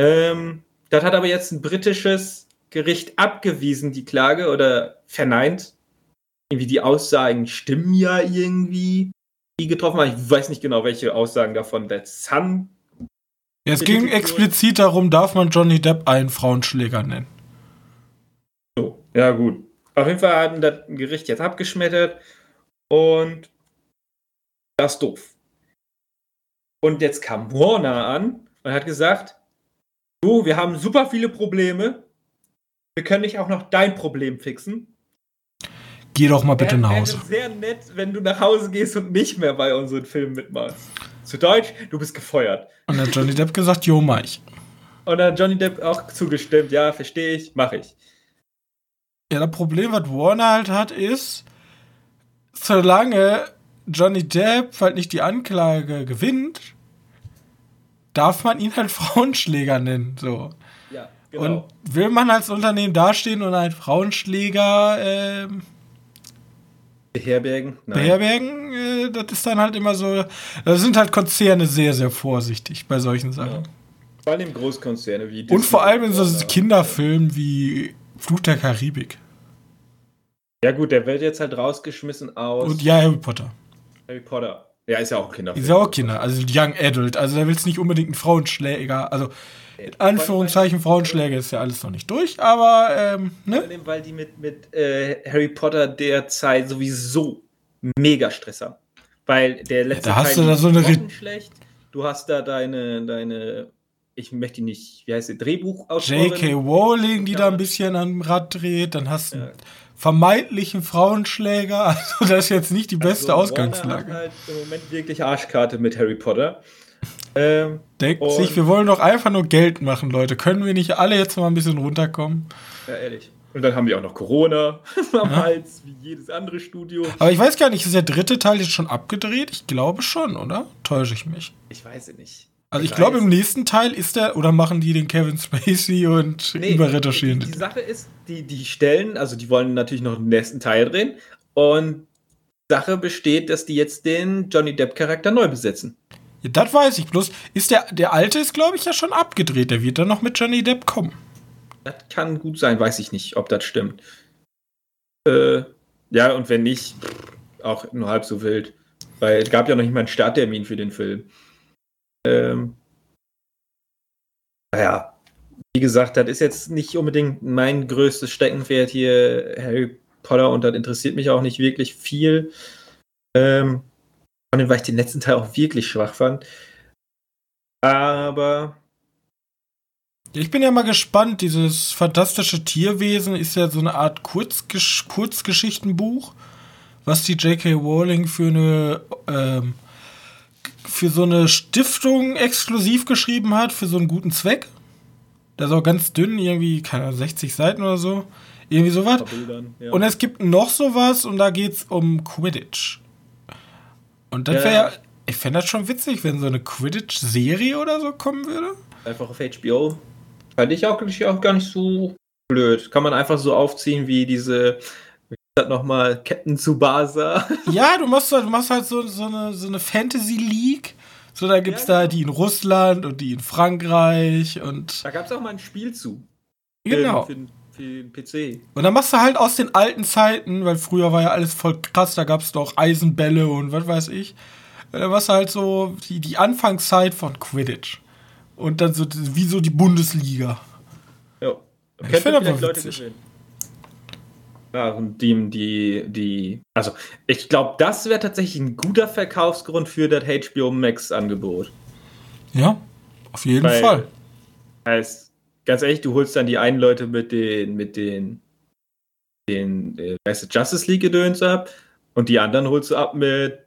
Ähm, das hat aber jetzt ein britisches Gericht abgewiesen, die Klage, oder verneint. Irgendwie die Aussagen stimmen ja irgendwie, die getroffen haben. Ich weiß nicht genau, welche Aussagen davon der Sun. Es ging explizit darum, darf man Johnny Depp einen Frauenschläger nennen. So, ja, gut. Auf jeden Fall haben das Gericht jetzt abgeschmettert und das ist doof. Und jetzt kam Warner an und hat gesagt: Du, wir haben super viele Probleme. Wir können nicht auch noch dein Problem fixen. Geh doch mal bitte Wäre- nach wäre Hause. sehr nett, wenn du nach Hause gehst und nicht mehr bei unseren Filmen mitmachst. Zu Deutsch, du bist gefeuert. Und dann hat Johnny Depp gesagt, jo, mach ich. Und dann hat Johnny Depp auch zugestimmt, ja, verstehe ich, mache ich. Ja, das Problem, was Warner halt hat, ist, solange Johnny Depp halt nicht die Anklage gewinnt, darf man ihn halt Frauenschläger nennen. So. Ja, Und will man als Unternehmen dastehen und einen Frauenschläger ähm, Beherbergen? Nein. beherbergen, äh, das ist dann halt immer so. Da sind halt Konzerne sehr, sehr vorsichtig bei solchen Sachen. Vor allem Großkonzerne wie Disney Und vor allem in so Kinderfilmen wie Fluch der Karibik. Ja, gut, der wird jetzt halt rausgeschmissen aus. Und ja, Harry Potter. Harry Potter. Ja, ist ja auch Kinder. Ist ja auch Kinder, also Young Adult. Also da willst du nicht unbedingt einen Frauenschläger. Also in Anführungszeichen Frauenschläger ist ja alles noch nicht durch, aber ähm, ne? Weil die mit, mit äh, Harry Potter derzeit sowieso mega Stress haben. Weil der letzte ja, da hast Teil du da so eine schlecht. Du hast da deine, deine, ich möchte nicht, wie heißt der, Drehbuchautorin. J.K. Rowling, die ja. da ein bisschen am Rad dreht. Dann hast du ja. Vermeintlichen Frauenschläger. Also das ist jetzt nicht die beste also, Ausgangslage. Halt im Moment wirklich Arschkarte mit Harry Potter. Ähm, Denkt sich, wir wollen doch einfach nur Geld machen, Leute. Können wir nicht alle jetzt mal ein bisschen runterkommen? Ja, ehrlich. Und dann haben die auch noch Corona am ja. Hals, wie jedes andere Studio. Aber ich weiß gar nicht, ist der dritte Teil jetzt schon abgedreht? Ich glaube schon, oder? Täusche ich mich? Ich weiß es nicht. Also ich, glaube, im nächsten Teil ist der, oder machen die den Kevin Spacey und nee, überretuschieren? Die, die Sache ist, die, die stellen, also die wollen natürlich noch den nächsten Teil drehen. Und Sache besteht, dass die jetzt den Johnny Depp-Charakter neu besetzen. Ja, das weiß ich. Bloß ist der, der alte ist, glaube ich, ja schon abgedreht. Der wird dann noch mit Johnny Depp kommen. Das kann gut sein, weiß ich nicht, ob das stimmt. Äh, ja, und wenn nicht, auch nur halb so wild. Weil es gab ja noch nicht mal einen Starttermin für den Film. Ähm, naja, wie gesagt, das ist jetzt nicht unbedingt mein größtes Steckenpferd hier, Harry Potter, und das interessiert mich auch nicht wirklich viel. Ähm, vor allem, weil ich den letzten Teil auch wirklich schwach fand. Aber. Ich bin ja mal gespannt. Dieses fantastische Tierwesen ist ja so eine Art Kurzgesch Kurzgeschichtenbuch, was die J.K. Rowling für eine. Ähm, für so eine Stiftung exklusiv geschrieben hat, für so einen guten Zweck. Das ist auch ganz dünn, irgendwie, keine Ahnung, 60 Seiten oder so. Irgendwie sowas. Ja. Und es gibt noch sowas und da geht es um Quidditch. Und das wäre ja, ich fände das schon witzig, wenn so eine Quidditch-Serie oder so kommen würde. Einfach auf HBO. Fand ich auch, auch gar nicht so blöd. Kann man einfach so aufziehen wie diese, das nochmal, Captain Tsubasa. Ja, du machst, halt, du machst halt so, so eine, so eine Fantasy-League. So, da gibt es ja, da genau. die in Russland und die in Frankreich und. Da gab es auch mal ein Spiel zu. Genau. Für, für den PC. Und dann machst du halt aus den alten Zeiten, weil früher war ja alles voll krass, da gab es doch Eisenbälle und was weiß ich. Dann machst du halt so die, die Anfangszeit von Quidditch. Und dann so wie so die Bundesliga. Ja. Ich finde aber Leute gesehen. Ja, und die, die, die, also ich glaube, das wäre tatsächlich ein guter Verkaufsgrund für das HBO Max Angebot. Ja, auf jeden Weil, Fall. Heißt, ganz ehrlich, du holst dann die einen Leute mit den, mit den, den, äh, weißt Justice League Gedöns ab und die anderen holst du ab mit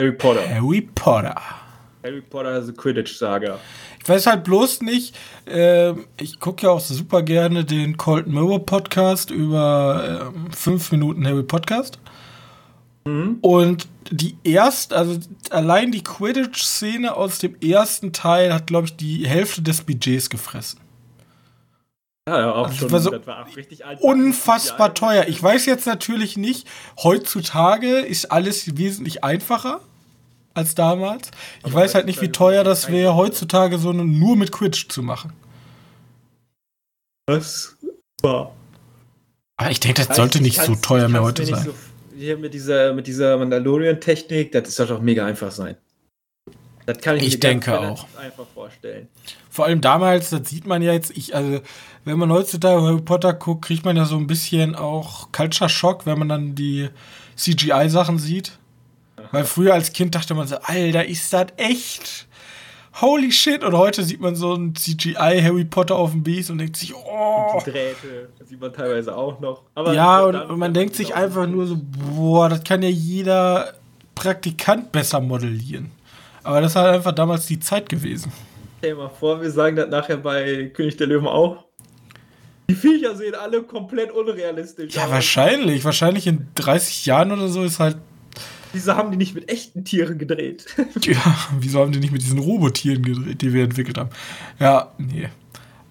Harry Potter. Harry Potter. Harry Potter ist eine Quidditch-Saga. Ich weiß halt bloß nicht, äh, ich gucke ja auch super gerne den Colt Mirror Podcast über äh, 5 Minuten Harry Podcast. Mhm. Und die erst, also allein die Quidditch-Szene aus dem ersten Teil hat, glaube ich, die Hälfte des Budgets gefressen. Ja, ja, auch also schon. Das war so das war richtig alt, unfassbar teuer. Ich weiß jetzt natürlich nicht, heutzutage ist alles wesentlich einfacher als damals. Ich Aber weiß halt nicht, wie teuer das wäre, heutzutage so nur mit Quidditch zu machen. Was war? Aber ich denke, das sollte nicht so teuer mehr heute sein. So, hier mit dieser, mit dieser Mandalorian-Technik, das soll doch mega einfach sein. Das kann ich, ich mir denke auch. einfach vorstellen. Vor allem damals, das sieht man ja jetzt, ich, also, wenn man heutzutage Harry Potter guckt, kriegt man ja so ein bisschen auch Culture Shock, wenn man dann die CGI-Sachen sieht. Weil früher als Kind dachte man so, Alter, ist das echt? Holy shit! Und heute sieht man so ein CGI Harry Potter auf dem Beast und denkt sich, oh. Und die Drähte, das sieht man teilweise auch noch. Aber ja, und, und man denkt sich einfach nur so, boah, das kann ja jeder Praktikant besser modellieren. Aber das war einfach damals die Zeit gewesen. Stell dir mal vor, wir sagen das nachher bei König der Löwen auch. Die Viecher sehen alle komplett unrealistisch ja, aus. Ja, wahrscheinlich. Wahrscheinlich in 30 Jahren oder so ist halt. Wieso haben die nicht mit echten Tieren gedreht? ja, wieso haben die nicht mit diesen Robotieren gedreht, die wir entwickelt haben? Ja, nee.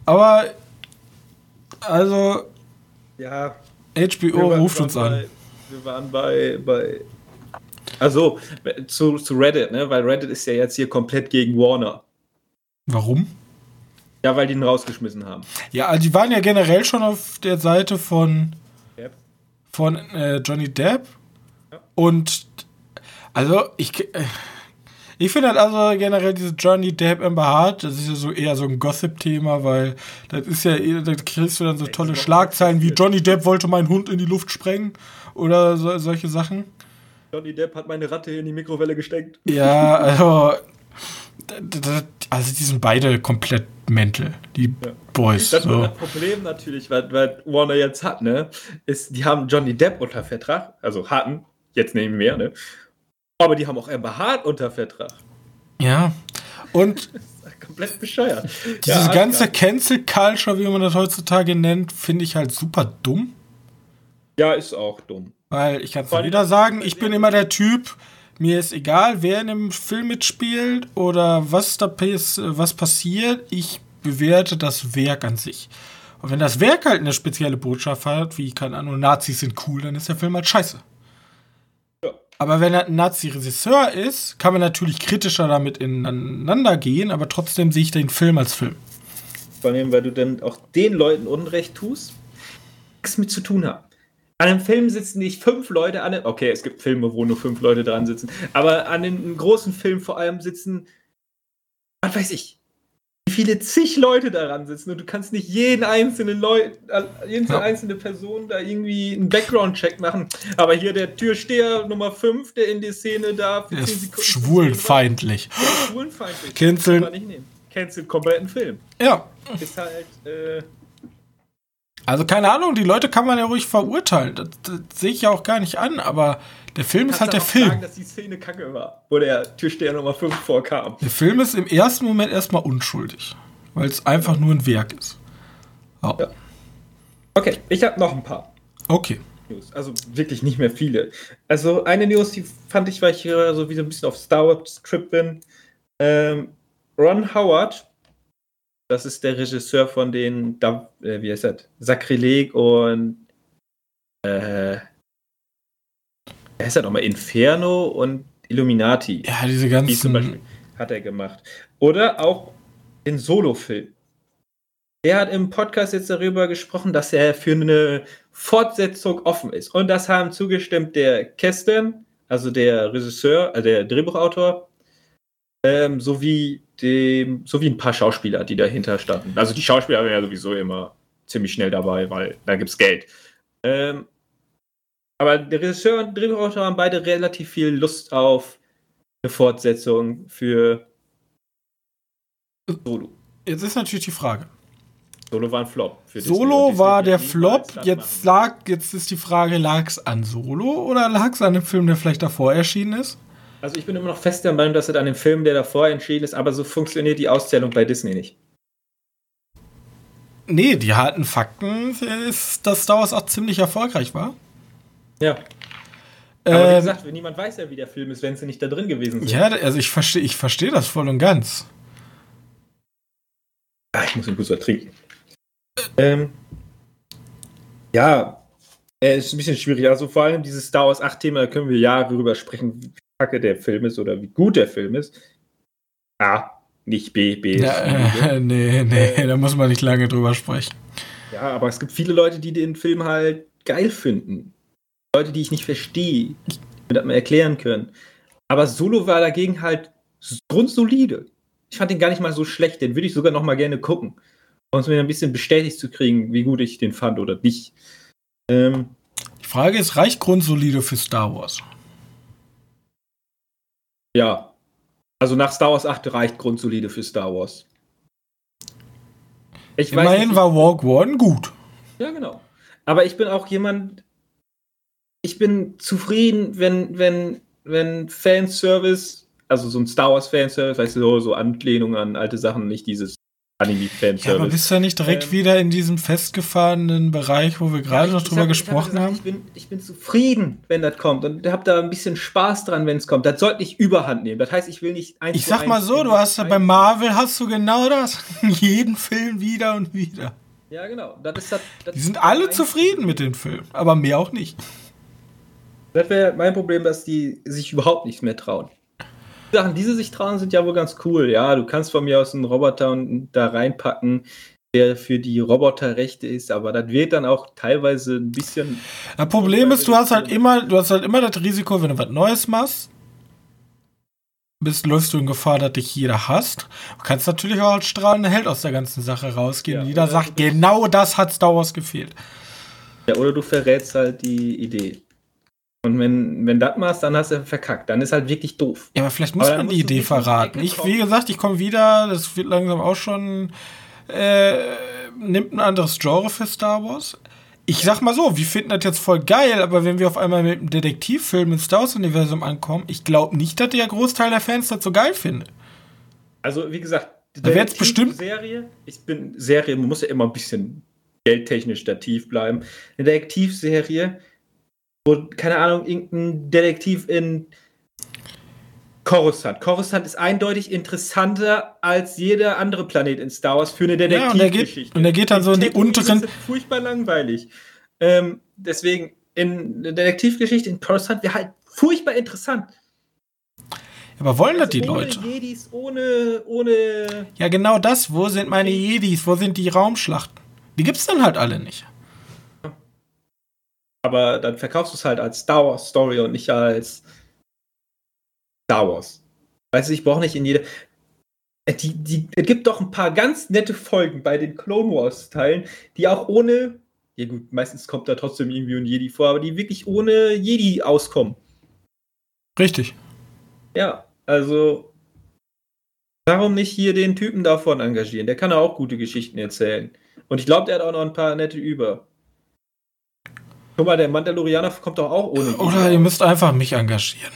Aber, also. Ja. HBO ruft uns bei, an. Wir waren bei, bei also zu, zu Reddit, ne? Weil Reddit ist ja jetzt hier komplett gegen Warner. Warum? Ja, weil die ihn rausgeschmissen haben. Ja, also die waren ja generell schon auf der Seite von, Depp. von äh, Johnny Depp. Und also ich, äh, ich finde halt also generell diese Johnny Depp Amber Hart, das ist ja so eher so ein Gossip-Thema, weil das ist ja, eh- da kriegst du dann so tolle Schlagzeilen wie Johnny Depp wollte meinen Hund in die Luft sprengen oder so, solche Sachen. Johnny Depp hat meine Ratte in die Mikrowelle gesteckt. Ja, also, also die sind beide komplett mental, die Boys. Das, So. das Problem natürlich, was, was Warner jetzt hat, ne, ist, die haben Johnny Depp unter Vertrag, also hatten, jetzt nehmen mehr, ne? Aber die haben auch Amber Hart unter Vertrag. Ja. Und Komplett bescheuert. diese Ja, ganze. Cancel Culture, wie man das heutzutage nennt, finde ich halt super dumm. Ja, ist auch dumm. Weil ich kann es wieder sagen, ich bin immer der Typ, mir ist egal, wer in dem Film mitspielt oder was da was passiert, ich bewerte das Werk an sich. Und wenn das Werk halt eine spezielle Botschaft hat, wie, keine Ahnung, Nazis sind cool, dann ist der Film halt scheiße. Aber wenn er ein Nazi-Regisseur ist, kann man natürlich kritischer damit ineinander gehen, aber trotzdem sehe ich den Film als Film. Vor allem, weil du dann auch den Leuten Unrecht tust, nichts mit zu tun haben. An einem Film sitzen nicht fünf Leute an okay, es gibt Filme, wo nur fünf Leute dran sitzen, aber an einem großen Film vor allem sitzen, was weiß ich, viele zig Leute daran sitzen und du kannst nicht jeden einzelnen Leut, äh, jede Ja. einzelne Person da irgendwie einen Background-Check machen. Aber hier der Türsteher Nummer 5, der in die Szene da für Der 10 ist Sekunden schwulenfeindlich. schwulenfeindlich. Canceln. Kann man nicht nehmen. Cancel kompletten Film. Ja, Ist halt, äh, Also keine Ahnung, die Leute kann man ja ruhig verurteilen. Das, das sehe ich ja auch gar nicht an, aber der Film ist halt der Film. sagen, dass die Szene kacke war, wo der Türsteher Nummer 5 vorkam. Der Film ist im ersten Moment erstmal unschuldig, weil es einfach nur ein Werk ist. Oh. Ja. Okay, ich habe noch ein paar Okay. News. Also wirklich nicht mehr viele. Also eine News, die fand ich, weil ich hier so wie so ein bisschen auf Star Wars Trip bin. Ähm, Ron Howard, das ist der Regisseur von den, äh, wie heißt das? Sakrileg und äh, wer ist das nochmal? Inferno und Illuminati. Ja, diese Die zum Beispiel ganzen. hat er gemacht. Oder auch den Solo-Film. Der hat im Podcast jetzt darüber gesprochen, dass er für eine Fortsetzung offen ist. Und das haben zugestimmt der Kesten, also der Regisseur, also der Drehbuchautor, ähm, sowie, dem, sowie ein paar Schauspieler, die dahinter standen. Also die Schauspieler waren ja sowieso immer ziemlich schnell dabei, weil da gibt es Geld. Ähm, aber der Regisseur und Drehbuchautor haben beide relativ viel Lust auf eine Fortsetzung für Solo. Jetzt ist natürlich die Frage. Solo war ein Flop. Disney. Solo Disney war wird der Flop. Jetzt lag, jetzt ist die Frage, lag es an Solo oder lag es an dem Film, der vielleicht davor erschienen ist? Also ich bin immer noch fest der Meinung, dass es an dem Film, der davor entschieden ist, aber so funktioniert die Auszählung bei Disney nicht. Nee, die harten Fakten ist, dass Star Wars auch ziemlich erfolgreich war. Ja. Aber wie Ähm, gesagt, niemand weiß ja, wie der Film ist, wenn sie nicht da drin gewesen sind. ja, also ich verstehe ich versteh das voll und ganz. Ah, ich muss einen Booster trinken. Ähm, ja, äh, ist ein bisschen schwierig. Also vor allem dieses Star Wars 8 Thema, da können wir Jahre drüber sprechen, wie kacke der Film ist oder wie gut der Film ist. A, nicht B, B Ja, ja, äh, nee, nee, da muss man nicht lange drüber sprechen. ja, aber es gibt viele Leute, die den Film halt geil finden. Leute, die ich nicht verstehe, mir das mal erklären können. Aber Solo war dagegen halt grundsolide. Ich fand den gar nicht mal so schlecht, den würde ich sogar noch mal gerne gucken. Um es mir ein bisschen bestätigt zu kriegen, wie gut ich den fand oder nicht. Ähm, Die Frage ist, reicht Grundsolide für Star Wars? ja. Also nach Star Wars 8 reicht grundsolide für Star Wars. Ich Immerhin nicht, war Walk One gut. Ja, genau. Aber ich bin auch jemand, ich bin zufrieden, wenn, wenn, wenn Fanservice, also so ein Star Wars Fanservice, weißt du, so, so Anlehnung an alte Sachen, nicht dieses Ja, aber Anime-Fanservice. bist du ja nicht direkt Ähm, wieder in diesem festgefahrenen Bereich, wo wir gerade noch drüber gesprochen haben? Ich bin, ich bin zufrieden, wenn das kommt und hab da ein bisschen Spaß dran, wenn es kommt. Das sollte nicht überhand nehmen. Das heißt, ich will nicht eins Ich sag mal so, du hast ja bei Marvel hast du genau das. Jeden Film wieder und wieder. Ja, genau. Das ist das, das Die sind alle zufrieden mit dem Film, aber mehr auch nicht. Das wäre mein Problem, dass die sich überhaupt nichts mehr trauen. Sachen, die sie sich trauen, sind ja wohl ganz cool. Ja, du kannst von mir aus einen Roboter da reinpacken, der für die Roboterrechte ist, aber das wird dann auch teilweise ein bisschen. Das Problem ist, du hast halt immer, du hast halt immer das Risiko, wenn du was Neues machst, bist, läufst du in Gefahr, dass dich jeder hasst. Du kannst natürlich auch als strahlender Held aus der ganzen Sache rausgehen. Ja, jeder sagt, genau das hat Star Wars gefehlt. Ja, oder du verrätst halt die Idee. Und wenn, wenn das machst, dann hast du verkackt. Dann ist halt wirklich doof. Ja, aber vielleicht muss aber man die Idee verraten. Ich, wie gesagt, ich komme wieder, das wird langsam auch schon, äh, nimmt ein anderes Genre für Star Wars. Ich sag mal so, wir finden das jetzt voll geil, aber wenn wir auf einmal mit einem Detektivfilm im Star Wars-Universum ankommen, ich glaube nicht, dass der Großteil der Fans das so geil findet. Also, wie gesagt, da wird's bestimmt Serie, ich bin Serie, man muss ja immer ein bisschen geldtechnisch stativ bleiben. Eine Detektivserie, wo, keine Ahnung, irgendein Detektiv in Coruscant. Coruscant ist eindeutig interessanter als jeder andere Planet in Star Wars für eine Detektivgeschichte. Ja, und, er geht dann so in die unteren. ist furchtbar langweilig. Ähm, deswegen, in eine Detektivgeschichte in Coruscant wäre halt furchtbar interessant. Aber wollen also das die ohne Leute? Jedis, ohne, ohne. Ja, genau das. Wo sind meine Jedis? Wo sind die Raumschlachten? Die gibt's dann halt alle nicht. Aber dann verkaufst du es halt als Star Wars Story und nicht als Star Wars. Weißt du, ich brauche nicht in jede. Äh, die, die, es gibt doch ein paar ganz nette Folgen bei den Clone Wars Teilen, die auch ohne. Ja, gut, meistens kommt da trotzdem irgendwie ein Jedi vor, aber die wirklich ohne Jedi auskommen. Richtig. Ja, also. Warum nicht hier den Typen davon engagieren? Der kann ja auch gute Geschichten erzählen. Und ich glaube, der hat auch noch ein paar nette über. Guck mal, der Mandalorianer kommt doch auch ohne. Oder ihr müsst einfach mich engagieren.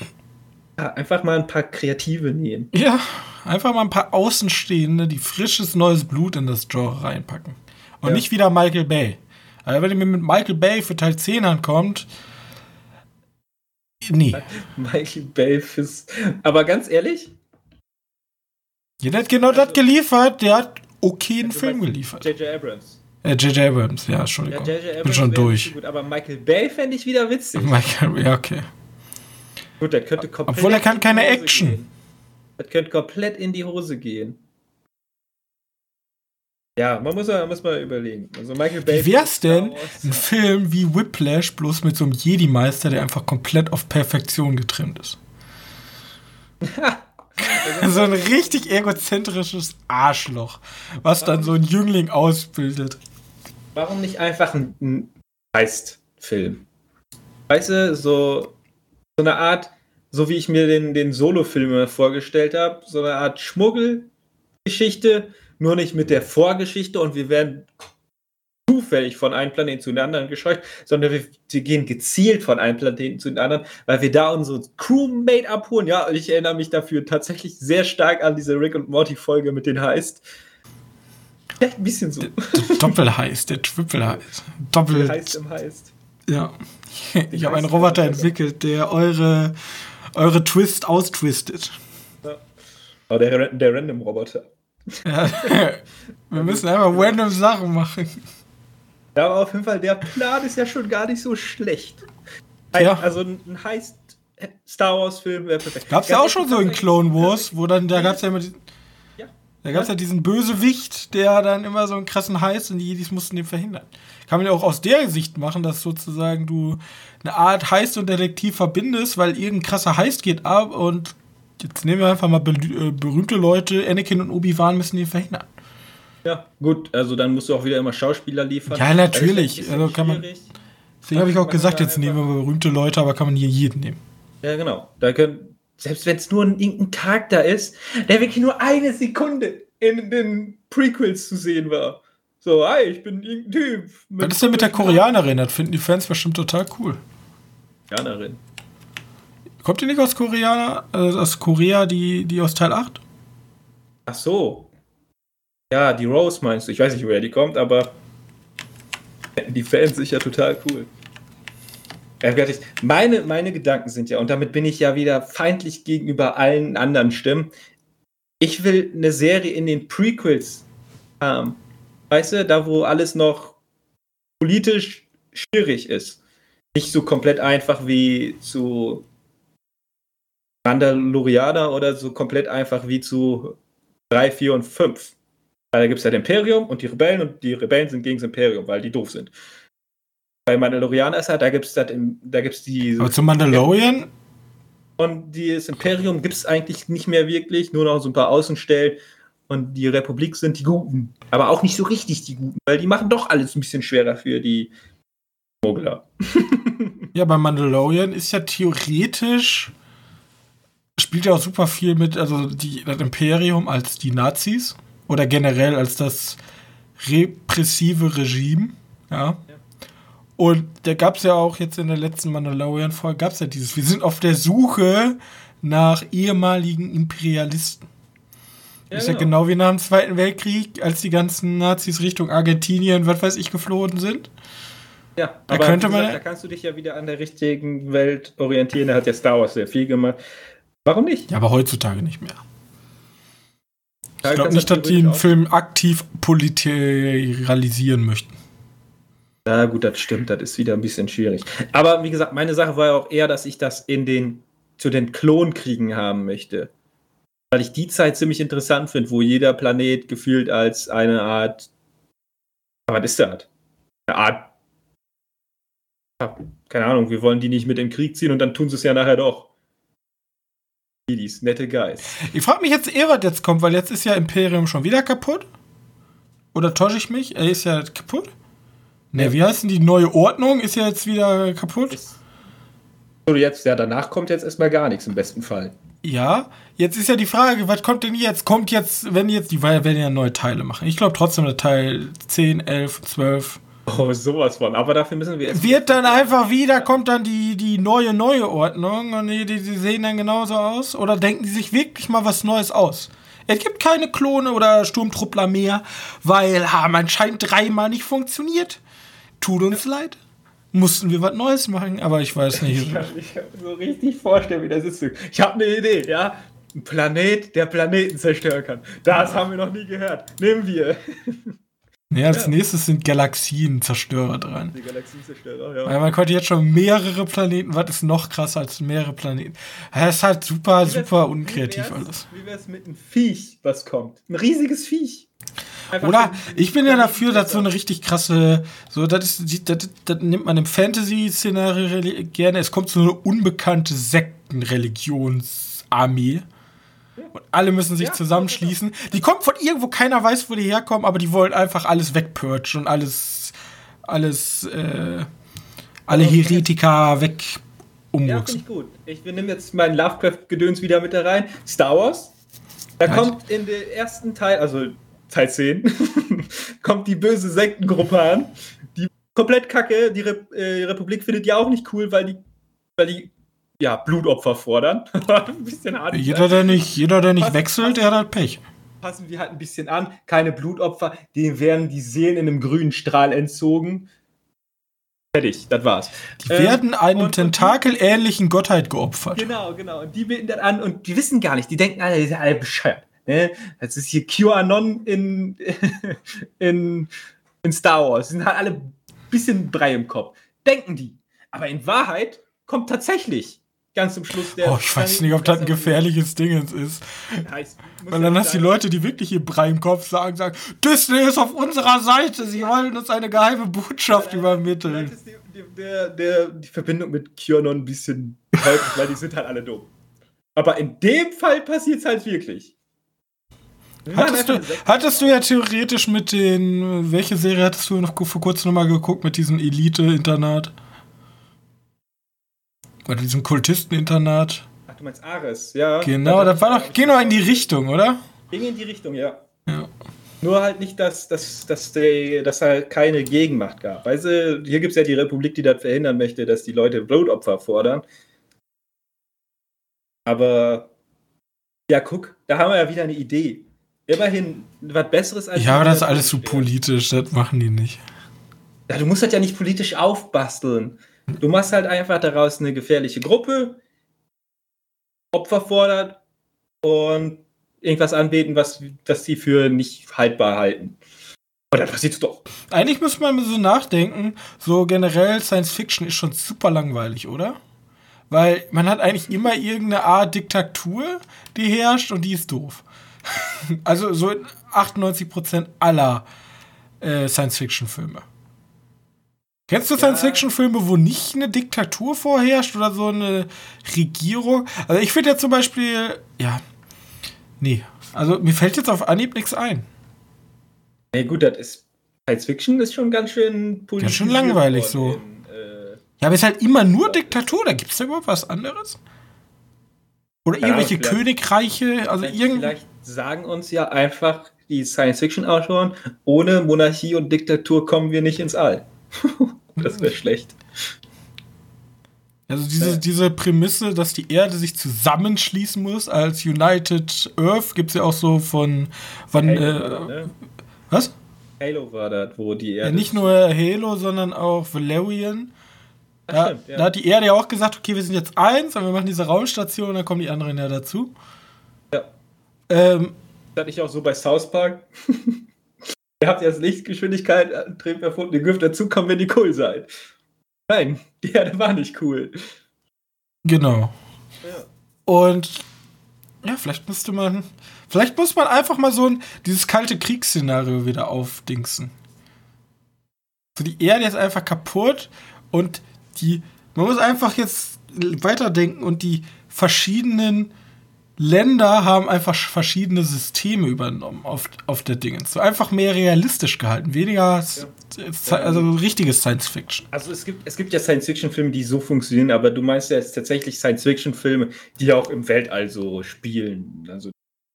Ja, einfach mal ein paar Kreative nehmen. Ja, einfach mal ein paar Außenstehende, die frisches neues Blut in das Genre reinpacken. Und ja. nicht wieder Michael Bay. Also wenn ihr mir mit Michael Bay für Teil 10 ankommt, nee. Michael Bay fürs. Aber ganz ehrlich? Jeder hat genau also, das geliefert. Der hat okayen Film geliefert. J.J. Abrams. J.J. Äh, Abrams, ja, Entschuldigung. Ja, J. J. Abrams Bin schon durch. Gut, aber Michael Bay fände ich wieder witzig. Michael, ja, okay. Gut, der könnte komplett. Obwohl er kann keine Action. Gehen. Das könnte komplett in die Hose gehen. Ja, man muss, muss mal überlegen. Also Michael Bay. Wie wär's denn ein Film wie Whiplash bloß mit so einem Jedi-Meister, der einfach komplett auf Perfektion getrimmt ist? so ein richtig egozentrisches Arschloch, was dann so ein Jüngling ausbildet. Warum nicht einfach ein, Heist-Film? Weißt du, so, so eine Art, so wie ich mir den, den Solo-Film vorgestellt habe, so eine Art Schmuggelgeschichte, nur nicht mit der Vorgeschichte und wir werden zufällig von einem Planeten zu den anderen gescheucht, sondern wir, wir, gehen gezielt von einem Planeten zu den anderen, weil wir da unsere Crewmate abholen. Ja, ich erinnere mich dafür tatsächlich sehr stark an diese Rick und Morty Folge mit den Heist. Vielleicht ein bisschen so. Der, der Triple Heist. Doppel. Heist im Heist. Ja. Ich habe einen Roboter entwickelt, der eure, eure Twist austwistet. Ja. Aber der, der Random-Roboter. Ja, wir müssen einfach random Sachen machen. Ja, aber auf jeden Fall, der Plan ist ja schon gar nicht so schlecht. Ein, ja. Also ein heißt Star Wars-Film wäre perfekt. Gab es ja auch schon so in Clone Wars, wo dann, da gab es ja immer die, ja. Da gab es ja. ja diesen Bösewicht, der dann immer so einen krassen Heiß und die Jedis mussten den verhindern. Kann man ja auch aus der Sicht machen, dass sozusagen du eine Art Heist und Detektiv verbindest, weil irgendein krasser Heist geht ab und jetzt nehmen wir einfach mal äh, berühmte Leute, Anakin und Obi-Wan müssen den verhindern. Ja, gut, also dann musst du auch wieder immer Schauspieler liefern. Ja, natürlich. Also, also kann man. Deswegen habe ich auch gesagt, jetzt nehmen wir berühmte Leute, aber kann man hier jeden nehmen. Ja, genau. Da können, selbst wenn es nur ein, irgendein Charakter ist, der wirklich nur eine Sekunde in den Prequels zu sehen war. So, hi, ich bin irgendein Typ. Was ist denn mit der Koreanerin? Das finden die Fans bestimmt total cool. Koreanerin. Kommt die nicht aus Korea, äh, aus Korea, die, die aus Teil 8? Ach so. Ja, die Rose meinst du. Ich weiß nicht, woher die kommt, aber die Fans sind ja total cool. Meine, meine Gedanken sind ja, und damit bin ich ja wieder feindlich gegenüber allen anderen Stimmen. Ich will eine Serie in den Prequels haben. Weißt du, da wo alles noch politisch schwierig ist. Nicht so komplett einfach wie zu Mandalorianer oder so komplett einfach wie zu 3, 4 und 5. Weil da gibt es ja das Imperium und die Rebellen und die Rebellen sind gegen das Imperium, weil die doof sind. Bei Mandalorianer ist halt, da gibt es da gibt's die. Aber zum Mandalorian? Und das Imperium gibt es eigentlich nicht mehr wirklich, nur noch so ein paar Außenstellen. Und die Republik sind die Guten. Aber auch nicht so richtig die Guten, weil die machen doch alles ein bisschen schwerer für die Mogler. ja, bei Mandalorian ist ja theoretisch spielt ja auch super viel mit, also die, das Imperium als die Nazis oder generell als das repressive Regime, ja. Und da gab es ja auch jetzt in der letzten Mandalorian-Folge, gab es ja dieses, wir sind auf der Suche nach ehemaligen Imperialisten. Ja, ist ja genau. genau wie nach dem Zweiten Weltkrieg, als die ganzen Nazis Richtung Argentinien, was weiß ich, geflohen sind. Ja, da aber könnte man. da kannst du dich ja wieder an der richtigen Welt orientieren. Da hat ja Star Wars sehr viel gemacht. Warum nicht? Ja, aber heutzutage nicht mehr. Ich glaube nicht, dass die einen Film aktiv politikalisieren möchten. Na gut, das stimmt, das ist wieder ein bisschen schwierig. Aber wie gesagt, meine Sache war ja auch eher, dass ich das in den, zu den Klonkriegen haben möchte. Weil ich die Zeit ziemlich interessant finde, wo jeder Planet gefühlt als eine Art. Was ist das? Eine Art. Keine Ahnung, wir wollen die nicht mit in den Krieg ziehen und dann tun sie es ja nachher doch. Kiddies, nette Guys. Ich frage mich jetzt eher, was jetzt kommt, weil jetzt ist ja Imperium schon wieder kaputt. Oder täusche ich mich? Er ist ja kaputt. Ne, wie heißt denn die neue Ordnung? Ist ja jetzt wieder kaputt. Ist, so, jetzt, ja, danach kommt jetzt erstmal gar nichts im besten Fall. Ja, jetzt ist ja die Frage, was kommt denn jetzt? Kommt jetzt, wenn jetzt, die werden ja neue Teile machen. Ich glaube trotzdem, der Teil 10, 11, 12 Oh, sowas von. Aber dafür müssen wir jetzt. Wird dann einfach wieder, kommt dann die, die neue, neue Ordnung und die, die, die sehen dann genauso aus? Oder denken die sich wirklich mal was Neues aus? Es gibt keine Klone oder Sturmtruppler mehr, weil haben anscheinend dreimal nicht funktioniert. Tut uns leid. Mussten wir was Neues machen, aber ich weiß nicht. Ich kann mir so richtig vorstellen, wie das ist. Ich habe eine Idee, ja? Ein Planet, der Planeten zerstören kann. Das haben wir noch nie gehört. Nehmen wir. Nee, als ja. nächstes sind Galaxienzerstörer dran. Die Galaxienzerstörer, ja. Weil man konnte jetzt schon mehrere Planeten, was ist noch krasser als mehrere Planeten? Das ist halt super, super unkreativ wie alles. Wie wäre es mit einem Viech, was kommt? Ein riesiges Viech. Einfach Oder ich bin ja dafür, dass so eine richtig krasse, so das, ist, das, das nimmt man im Fantasy-Szenario gerne. Es kommt so eine unbekannte Sektenreligionsarmee und alle müssen sich ja, zusammenschließen. Die kommt von irgendwo, keiner weiß, wo die herkommen, aber die wollen einfach alles wegpurgen und alles, alles, äh, alle Heretiker weg umwuchsen. Ja, finde ich gut. Ich nehme jetzt meinen Lovecraft-Gedöns wieder mit da rein. Star Wars. Da halt. kommt in der ersten Teil, also Teil 10, kommt die böse Sektengruppe an. Die komplett kacke. Die Re äh, Republik findet die auch nicht cool, weil die, weil die ja, Blutopfer fordern. ein bisschen artig, jeder, der nicht, jeder, der nicht passen, wechselt, der hat halt Pech. Passen wir halt ein bisschen an. Keine Blutopfer, denen werden die Seelen in einem grünen Strahl entzogen. Fertig, das war's. Die ähm, werden einem tentakelähnlichen Gottheit geopfert. Genau, genau. Und die beten dann an und die wissen gar nicht, die denken alle, die sind alle bescheuert. Ne? Das ist hier QAnon in, in, in Star Wars. Die sind halt alle ein bisschen Brei im Kopf. Denken die. Aber in Wahrheit kommt tatsächlich ganz zum Schluss der. Oh, ich weiß nicht, ob das ein gefährliches Ding ist. Weil dann hast du die Leute, die wirklich ihr Brei im Kopf sagen, sagen, Disney ist auf unserer Seite, sie wollen uns eine geheime Botschaft ja, übermitteln. Ist die, die, der, der, die Verbindung mit QAnon ein bisschen häufig, weil die sind halt alle dumm. Aber in dem Fall passiert es halt wirklich. Hattest du, hattest du ja theoretisch mit den, welche Serie hattest du noch vor kurzem nochmal geguckt mit diesem Elite-Internat? Bei diesem Kultisteninternat. Ach, du meinst Ares, ja. Genau, das war doch, ging doch in die Richtung, oder? Ging in die Richtung, ja. Ja. Nur halt nicht, dass, dass, dass, der, dass halt keine Gegenmacht gab. Weißt du, hier gibt es ja die Republik, die das verhindern möchte, dass die Leute Blutopfer fordern. Aber ja, guck, da haben wir ja wieder eine Idee. Immerhin was Besseres als. Ja, aber das ist alles so politisch, das machen die nicht. Ja, du musst das ja nicht politisch aufbasteln. Du machst halt einfach daraus eine gefährliche Gruppe, Opfer fordert und irgendwas anbeten, was, was sie für nicht haltbar halten. Und dann passiert es doch. Eigentlich müsste man so nachdenken, so generell Science Fiction ist schon super langweilig, oder? Weil man hat eigentlich immer irgendeine Art Diktatur, die herrscht und die ist doof. Also so 98% aller äh, Science-Fiction-Filme. Kennst du ja. Science-Fiction-Filme, wo nicht eine Diktatur vorherrscht oder so eine Regierung? Also ich finde ja zum Beispiel, ja, nee, also mir fällt jetzt auf Anhieb nichts ein. Ja gut, das ist Science-Fiction ist schon ganz schön politisch. Ja, schon langweilig so. In, äh, ja, aber es ist halt immer nur Diktatur, da gibt es da überhaupt was anderes? Oder irgendwelche Königreiche, also irgend... Vielleicht sagen uns ja einfach die Science-Fiction-Autoren, ohne Monarchie und Diktatur kommen wir nicht ins All. das wäre schlecht. Also diese, diese Prämisse, dass die Erde sich zusammenschließen muss als United Earth, gibt es ja auch so von wann Halo, äh, ne? Was? Halo war das, wo die Erde. Ja, nicht nur Halo, sondern auch Valerian. Da, stimmt, ja. da, hat die Erde ja auch gesagt, okay, wir sind jetzt eins und wir machen diese Raumstation, dann kommen die anderen ja dazu. Ähm, das ich auch so bei South Park. Ihr habt jetzt Lichtgeschwindigkeit erfunden, ihr dürft dazukommen, wenn die cool seid. Nein, die Erde war nicht cool. Genau. Ja. Und ja, vielleicht müsste man. Vielleicht muss man einfach mal so ein, dieses kalte Kriegsszenario wieder aufdingsen. So, die Erde ist einfach kaputt und die. Man muss einfach jetzt weiterdenken und die verschiedenen Länder haben einfach verschiedene Systeme übernommen auf, auf der Dingens. So einfach mehr realistisch gehalten, weniger ja. also richtiges Science Fiction. Also es gibt, es gibt ja Science Fiction Filme, die so funktionieren, aber du meinst ja jetzt tatsächlich Science Fiction Filme, die auch im Weltall so spielen. Also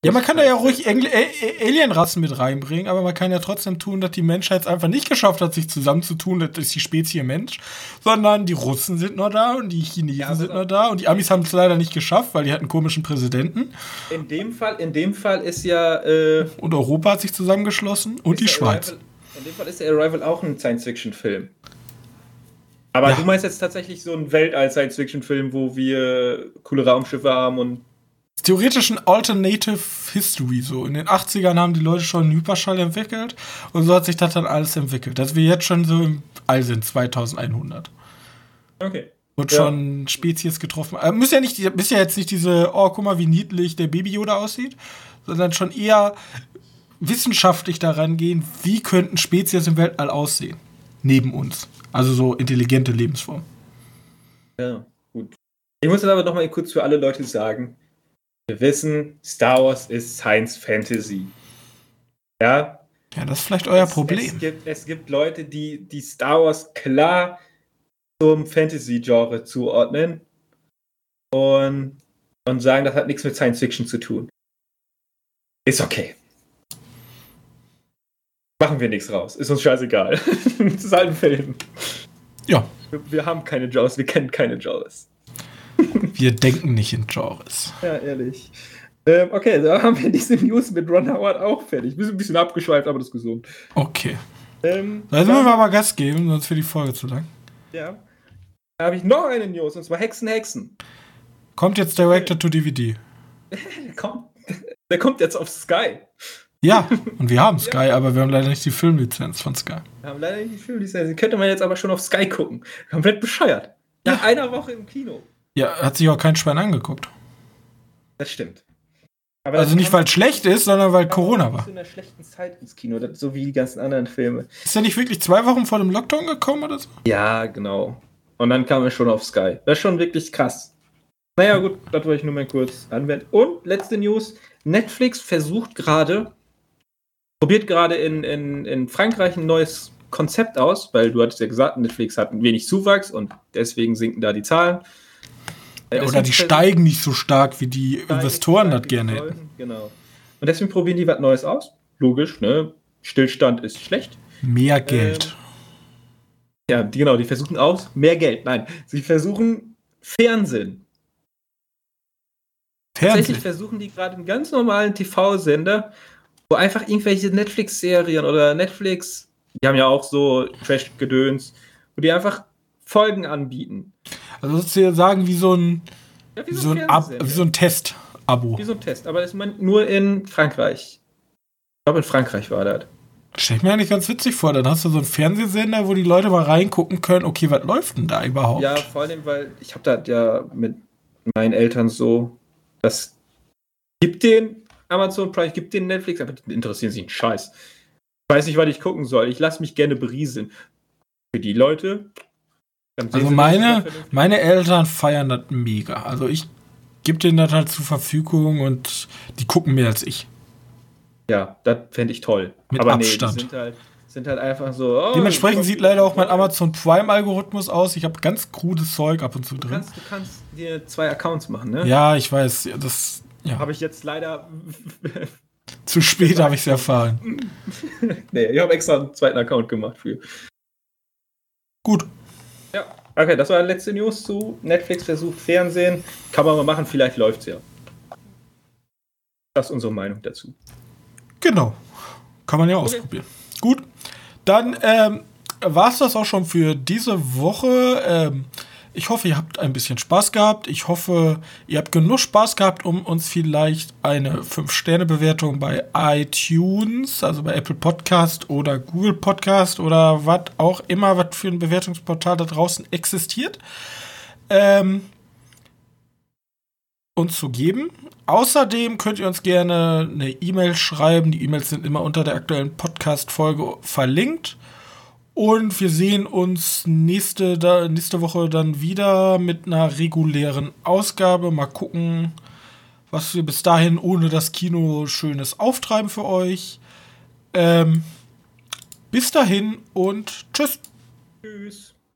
ja, man kann da ja ruhig Alienrassen mit reinbringen, aber man kann ja trotzdem tun, dass die Menschheit es einfach nicht geschafft hat, sich zusammenzutun, das ist die Spezie Mensch, sondern die Russen sind noch da und die Chinesen ja, sind noch da und die Amis haben es leider nicht geschafft, weil die hatten einen komischen Präsidenten. In dem Fall, in dem Fall ist ja äh, und Europa hat sich zusammengeschlossen und die Schweiz. Arrival, in dem Fall ist der Arrival auch ein Science-Fiction-Film. Aber ja. du meinst jetzt tatsächlich so einen Weltall-Science-Fiction-Film, wo wir coole Raumschiffe haben und theoretisch ein Alternative History. So in den 80ern haben die Leute schon einen Hyperschall entwickelt und so hat sich das dann alles entwickelt. Dass wir jetzt schon so im All sind, 2100. Okay. Und ja. schon Spezies getroffen. Äh, müsst ja nicht, müsst ja jetzt nicht diese, oh, guck mal, wie niedlich der Baby Yoda aussieht, sondern schon eher wissenschaftlich daran gehen, wie könnten Spezies im Weltall aussehen. Neben uns. Also so intelligente Lebensformen. Ja, gut. Ich muss das aber noch mal kurz für alle Leute sagen. Wir wissen, Star Wars ist Science Fantasy. Ja. Ja, das ist vielleicht euer es, Problem. Es gibt, es gibt Leute, die, die Star Wars klar zum Fantasy-Genre zuordnen und, und sagen, das hat nichts mit Science Fiction zu tun. Ist okay. Machen wir nichts raus. Ist uns scheißegal. das ist halt ein Film. Ja. Wir, wir haben keine Jaws, wir kennen keine Jaws. Wir denken nicht in Genres. Ja, ehrlich. Ähm, okay, da haben wir diese News mit Ron Howard auch fertig. Wir sind ein bisschen abgeschweift, aber das ist gesund. Okay. Ähm, da müssen wir aber Gas geben, sonst wird die Folge zu lang. Ja. Da habe ich noch eine News, und zwar Hexen, Hexen. Kommt jetzt Director to DVD. der, kommt, der kommt jetzt auf Sky. Ja, und wir haben Sky, ja. aber wir haben leider nicht die Filmlizenz von Sky. Wir haben leider nicht die Filmlizenz. Die könnte man jetzt aber schon auf Sky gucken. Komplett bescheuert. Nach ja. einer Woche im Kino. Ja, hat sich auch kein Schwein angeguckt. Das stimmt. Aber also nicht, weil es schlecht ist, sondern weil Corona war. in einer schlechten Zeit ins Kino, so wie die ganzen anderen Filme. Ist er nicht wirklich zwei Wochen vor dem Lockdown gekommen oder so? Ja, genau. Und dann kam er schon auf Sky. Das ist schon wirklich krass. Naja, gut, das wollte ich nur mal kurz anwenden. Und letzte News: Netflix versucht gerade, probiert gerade in, in, in Frankreich ein neues Konzept aus, weil du hattest ja gesagt, Netflix hat ein wenig Zuwachs und deswegen sinken da die Zahlen. Ja, oder die steigen nicht so stark, wie die Investoren das gerne hätten. Genau. Und deswegen probieren die was Neues aus. Logisch, ne? Stillstand ist schlecht. Mehr Geld. Ähm, ja, die, genau, die versuchen auch mehr Geld. Nein, sie versuchen Fernsehen. Fernsehen. Tatsächlich versuchen die gerade einen ganz normalen TV-Sender, wo einfach irgendwelche Netflix-Serien oder Netflix, die haben ja auch so Trash-Gedöns, wo die einfach Folgen anbieten. Also sozusagen sagen wie so ein, ja, wie so, so ein, wie so ein Test-Abo. Wie so ein Test, aber das ist nur in Frankreich. Ich glaube, in Frankreich war das. Stell ich mir eigentlich ganz witzig vor. Dann hast du so einen Fernsehsender, wo die Leute mal reingucken können, okay, was läuft denn da überhaupt? Ja, vor allem, weil ich habe da ja mit meinen Eltern so, das gibt den Amazon Prime, gibt den Netflix, aber die interessieren sich einen Scheiß. Ich weiß nicht, was ich gucken soll. Ich lasse mich gerne berieseln. Für die Leute. Also meine, meine Eltern feiern das mega. Also ich gebe denen das halt zur Verfügung und die gucken mehr als ich. Ja, das fände ich toll. Mit Aber Abstand. Nee, sind halt, sind halt einfach so. Oh, Dementsprechend sieht leider auch mein Amazon Prime-Algorithmus aus. Ich habe ganz krudes Zeug ab und zu drin. Du kannst, du kannst dir zwei Accounts machen, ne? Ja, ich weiß. Das ja. habe ich jetzt leider. Zu spät habe ich es erfahren. nee, ich habe extra einen zweiten Account gemacht für. Gut. Ja, okay, das war die letzte News zu Netflix versucht Fernsehen. Kann man mal machen, vielleicht läuft es ja. Das ist unsere Meinung dazu. Genau. Kann man ja okay. ausprobieren. Gut. Dann ähm, war es das auch schon für diese Woche. Ähm, ich hoffe, ihr habt ein bisschen Spaß gehabt. Ich hoffe, ihr habt genug Spaß gehabt, um uns vielleicht eine 5-Sterne-Bewertung bei iTunes, also bei Apple Podcast oder Google Podcast oder was auch immer, was für ein Bewertungsportal da draußen existiert, ähm, uns zu geben. Außerdem könnt ihr uns gerne eine E-Mail schreiben. Die E-Mails sind immer unter der aktuellen Podcast-Folge verlinkt. Und wir sehen uns nächste, da, nächste Woche dann wieder mit einer regulären Ausgabe. Mal gucken, was wir bis dahin ohne das Kino Schönes auftreiben für euch. Ähm, bis dahin und tschüss. Tschüss.